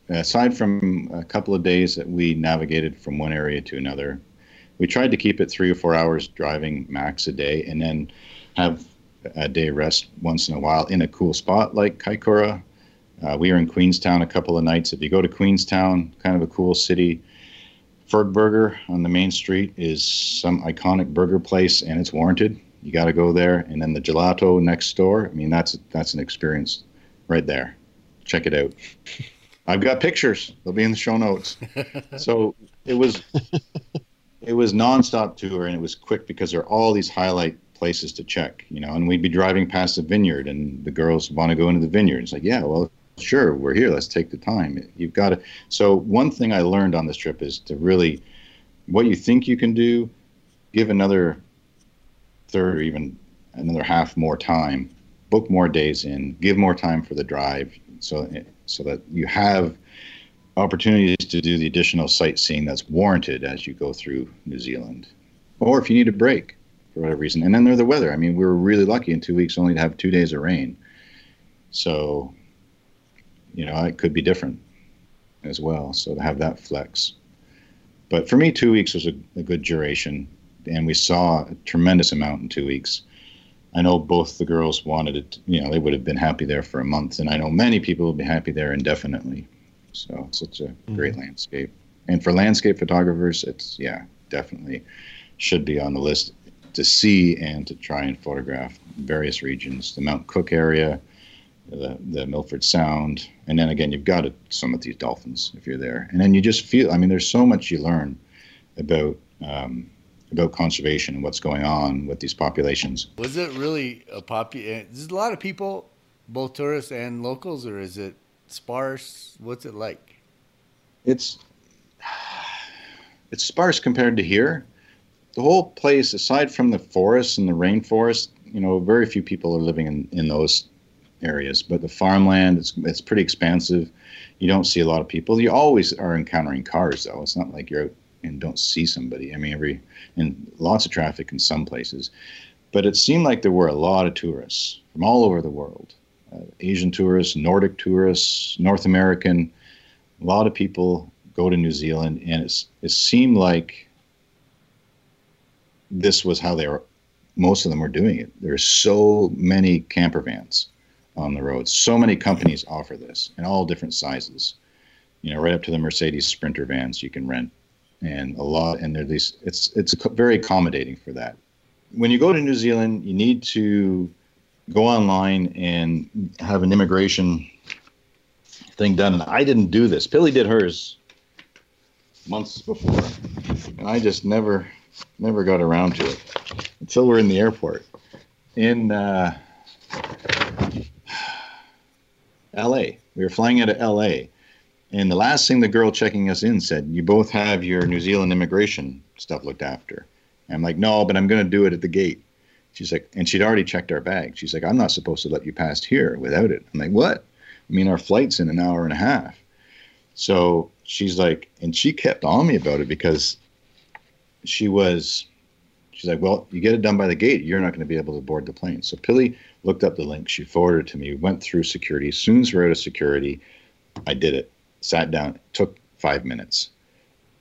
Aside from a couple of days that we navigated from one area to another, we tried to keep it three or four hours driving max a day, and then have a day rest once in a while in a cool spot like Kaikoura uh, we were in Queenstown a couple of nights. If you go to Queenstown, kind of a cool city, Fergburger on the main street is some iconic burger place, and it's warranted. You got to go there, and then the gelato next door. I mean, that's that's an experience right there. Check it out. (laughs) I've got pictures. They'll be in the show notes. (laughs) so it was it was nonstop tour, and it was quick because there are all these highlight places to check, you know. And we'd be driving past the vineyard, and the girls want to go into the vineyard. It's like, yeah, well, sure, we're here. Let's take the time. You've got to. So one thing I learned on this trip is to really, what you think you can do, give another third or even another half more time, book more days in, give more time for the drive, so so that you have opportunities to do the additional sightseeing that's warranted as you go through New Zealand, or if you need a break for whatever reason. And then there's the weather. I mean, we were really lucky in two weeks only to have two days of rain. So, you know, it could be different as well. So to have that flex. But for me, two weeks was a, a good duration, and we saw a tremendous amount in two weeks. I know both the girls wanted it, you know, they would have been happy there for a month, and I know many people would be happy there indefinitely. So it's such a mm-hmm. great landscape. And for landscape photographers, it's, yeah, definitely should be on the list to see and to try and photograph various regions the Mount Cook area, the, the Milford Sound. And then again, you've got to summit these dolphins if you're there. And then you just feel, I mean, there's so much you learn about. Um, about conservation and what's going on with these populations. Was it really a popular? There's a lot of people, both tourists and locals, or is it sparse? What's it like? It's it's sparse compared to here. The whole place, aside from the forests and the rainforest, you know, very few people are living in, in those areas. But the farmland, it's it's pretty expansive. You don't see a lot of people. You always are encountering cars, though. It's not like you're out and don't see somebody. I mean, every and lots of traffic in some places, but it seemed like there were a lot of tourists from all over the world uh, Asian tourists, Nordic tourists, North American. A lot of people go to New Zealand, and it's, it seemed like this was how they were. Most of them were doing it. There's so many camper vans on the road. So many companies offer this in all different sizes. You know, right up to the Mercedes Sprinter vans you can rent, and a lot. And they're these. It's it's very accommodating for that. When you go to New Zealand, you need to go online and have an immigration thing done. And I didn't do this. Pilly did hers months before, and I just never, never got around to it until we're in the airport in uh, L.A. We were flying out of L.A. And the last thing the girl checking us in said, "You both have your New Zealand immigration stuff looked after." And I'm like, "No, but I'm going to do it at the gate." She's like, and she'd already checked our bag. She's like, I'm not supposed to let you pass here without it. I'm like, what? I mean, our flight's in an hour and a half. So she's like, and she kept on me about it because she was, she's like, well, you get it done by the gate. You're not going to be able to board the plane. So Pilly looked up the link. She forwarded to me, went through security. As soon as we're out of security, I did it, sat down, took five minutes.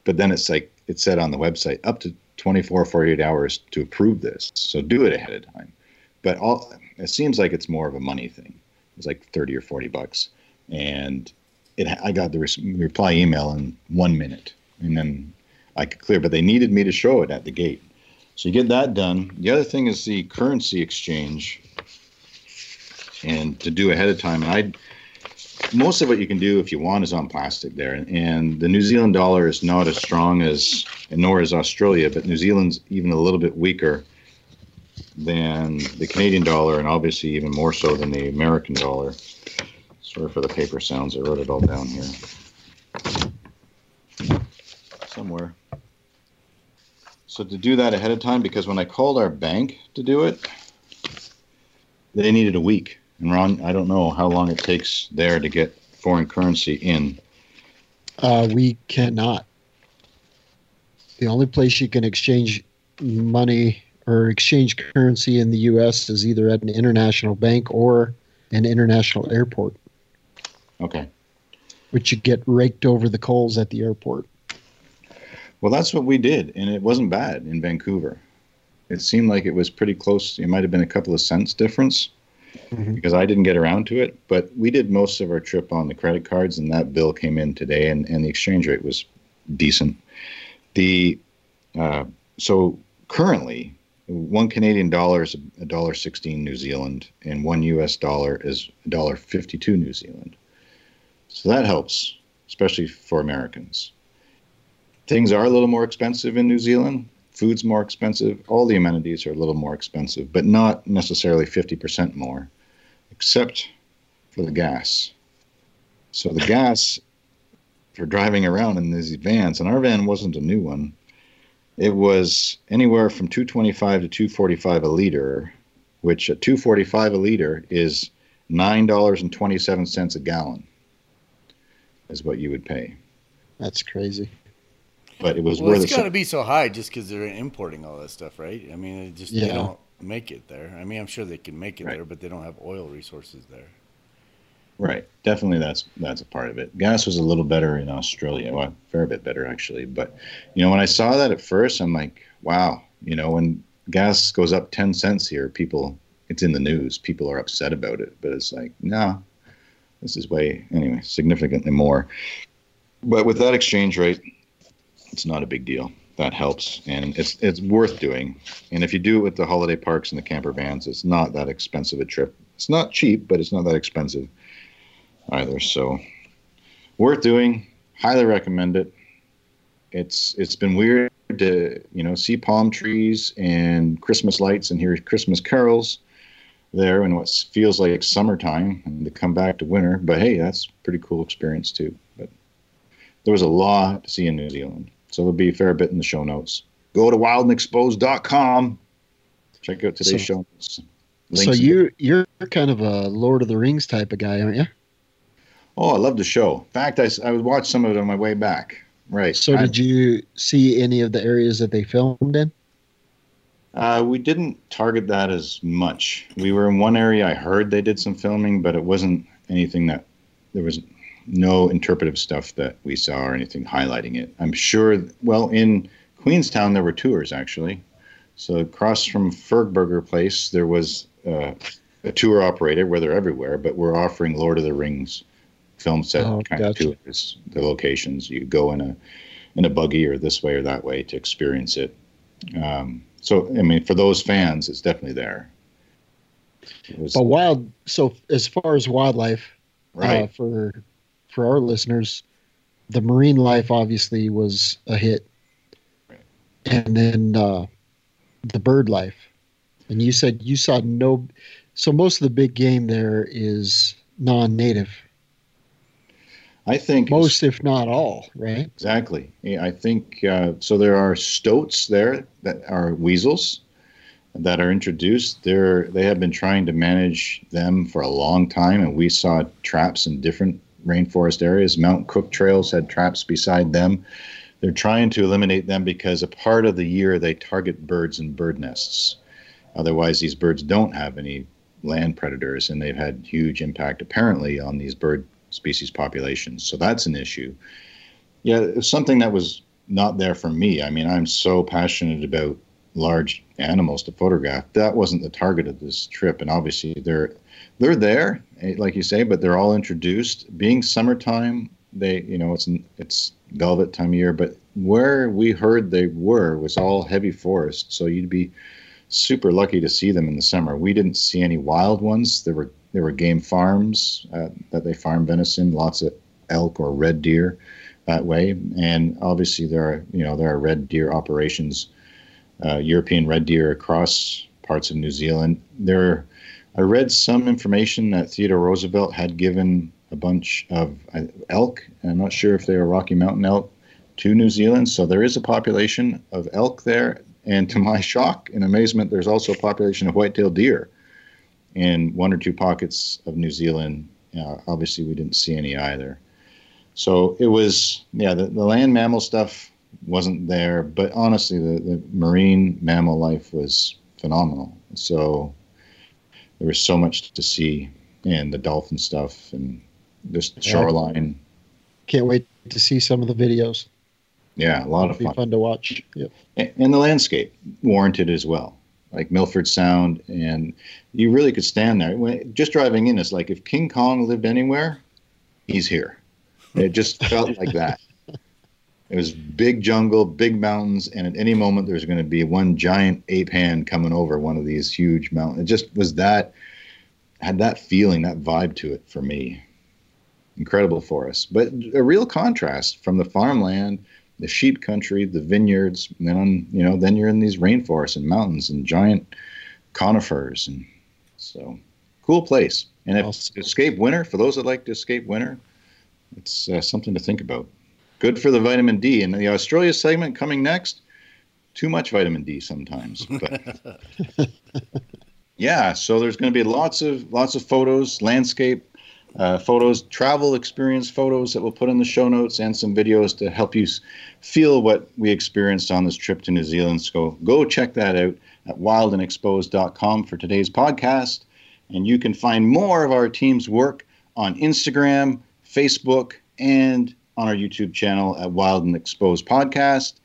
But then it's like, it said on the website, up to 24 48 hours to approve this. So do it ahead of time. But all it seems like it's more of a money thing. It's like 30 or 40 bucks. And it i got the reply email in one minute. And then i could clear but they needed me to show it at the gate. So you get that done. The other thing is the currency exchange and to do ahead of time and i most of what you can do if you want is on plastic there. And the New Zealand dollar is not as strong as, nor is Australia, but New Zealand's even a little bit weaker than the Canadian dollar, and obviously even more so than the American dollar. Sorry for the paper sounds. I wrote it all down here somewhere. So to do that ahead of time, because when I called our bank to do it, they needed a week. And Ron, I don't know how long it takes there to get foreign currency in. Uh, we cannot. The only place you can exchange money or exchange currency in the U.S. is either at an international bank or an international airport. Okay. Which you get raked over the coals at the airport. Well, that's what we did, and it wasn't bad in Vancouver. It seemed like it was pretty close. It might have been a couple of cents difference mm-hmm. because I didn't get around to it. But we did most of our trip on the credit cards, and that bill came in today, and, and the exchange rate was decent. The uh, so currently one Canadian dollar is a dollar sixteen New Zealand, and one U.S. dollar is a dollar fifty-two New Zealand. So that helps, especially for Americans. Things are a little more expensive in New Zealand, food's more expensive, all the amenities are a little more expensive, but not necessarily 50% more, except for the gas. So the gas for driving around in these vans, and our van wasn't a new one, it was anywhere from 225 to 245 a liter, which at 245 a liter is $9.27 a gallon is what you would pay. That's crazy. But it was well, worth it's it. got to be so high just because they're importing all that stuff, right? I mean, it just they don't make it there. I mean, I'm sure they can make it Right. there, but they don't have oil resources there. Right, definitely that's that's a part of it. Gas was a little better in Australia, well, a fair bit better actually. But you know, when I saw that at first, I'm like, wow. You know, when gas goes up ten cents here, people, it's in the news. People are upset about it, but it's like, no, this is way anyway, significantly more. But with that exchange rate, it's not a big deal. That helps, and it's it's worth doing. And if you do it with the holiday parks and the camper vans, it's not that expensive a trip. It's not cheap, but it's not that expensive either. So worth doing. Highly recommend it. It's it's been weird to you know see palm trees and Christmas lights and hear Christmas carols there in what feels like summertime and to come back to winter. But hey, that's pretty cool experience too. But there was a lot to see in New Zealand, so there'll be a fair bit in the show notes. Go to wildandexposed.com. Check out today's So- show notes. so Links- you you're kind of a Lord of the Rings type of guy, aren't you? Oh, I love the show. In fact, I, I watched some of it on my way back. Right. So I- did you see any of the areas that they filmed in? Uh, we didn't target that as much. We were in one area. I heard they did some filming, but it wasn't anything that there was no interpretive stuff that we saw or anything highlighting it. I'm sure. Well, in Queenstown there were tours actually. So across from Fergburger Place there was uh, a tour operator where they're everywhere, but we're offering Lord of the Rings film set Oh, kind gotcha. of tours. The locations you go in a in a buggy or this way or that way to experience it. Um, so, I mean, for those fans, it's definitely there. It was, But wild. So as far as wildlife, uh, right. for for our listeners, the marine life obviously was a hit, Right. and then uh, the bird life. And you said you saw no. So most of the big game there is non-native. I think Most, if not all, right? exactly. Yeah, I think uh, so. There are stoats there that are weasels that are introduced. They're they have been trying to manage them for a long time, and we saw traps in different rainforest areas. Mount Cook trails had traps beside them. They're trying to eliminate them because a part of the year they target birds and bird nests. Otherwise, these birds don't have any land predators, and they've had huge impact apparently on these bird species populations. So that's an issue. Yeah, something that was not there for me. I mean, I'm so passionate about large animals to photograph. That wasn't the target of this trip, and obviously they're they're there, eh, like you say, but they're all introduced. Being summertime, they you know it's it's velvet time of year, but where we heard they were was all heavy forest, so you'd be super lucky to see them in the summer. We didn't see any wild ones. There were there were game farms uh, that they farm venison, lots of elk or red deer that way, and obviously there are you know there are red deer operations, uh, European red deer across parts of New Zealand. There, I read some information that Theodore Roosevelt had given a bunch of uh, elk. I'm not sure if they were Rocky Mountain elk to New Zealand, so there is a population of elk there. And to my shock and amazement, there's also a population of white-tailed deer in one or two pockets of New Zealand. Uh, obviously, we didn't see any either. So it was, yeah, the, the land mammal stuff wasn't there, but honestly, the, the marine mammal life was phenomenal. So there was so much to see, and the dolphin stuff, and just shoreline. Can't wait to see some of the videos. Yeah, a lot It'll of be fun. fun to watch. Yep. And the landscape warranted as well like milford sound and you really could stand there when, just driving in it's like if king kong lived anywhere he's here it just felt like that (laughs) it was big jungle big mountains and at any moment there's going to be one giant ape hand coming over one of these huge mountains it just was that had that feeling that vibe to it for me incredible forest but a real contrast from the farmland the sheep country, the vineyards, and then on, you know, then you're in these rainforests and mountains and giant conifers, and so cool place. And if Awesome. escape winter, for those that like to escape winter, it's uh, something to think about. Good for the vitamin D. And the Australia segment coming next. Too much vitamin D sometimes, but (laughs) yeah. So there's going to be lots of lots of photos, landscape. uh, photos, travel experience photos that we'll put in the show notes, and some videos to help you feel what we experienced on this trip to New Zealand. So go check that out at wildandexposed.com for today's podcast. And you can find more of our team's work on Instagram, Facebook, and on our YouTube channel at Wild and Exposed Podcast.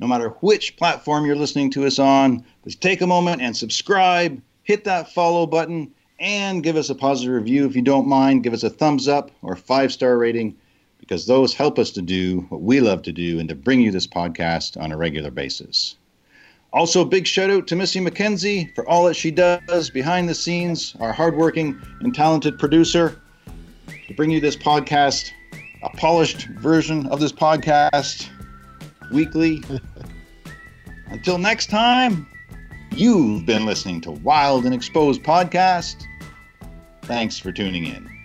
No matter which platform you're listening to us on, just take a moment and subscribe, hit that follow button, and give us a positive review if you don't mind. Give us a thumbs up or five star rating because those help us to do what we love to do and to bring you this podcast on a regular basis. Also, big shout out to Missy McKenzie for all that she does behind the scenes, our hardworking and talented producer, to bring you this podcast, a polished version of this podcast weekly. (laughs) Until next time, you've been listening to Wild and Exposed Podcast. Thanks for tuning in.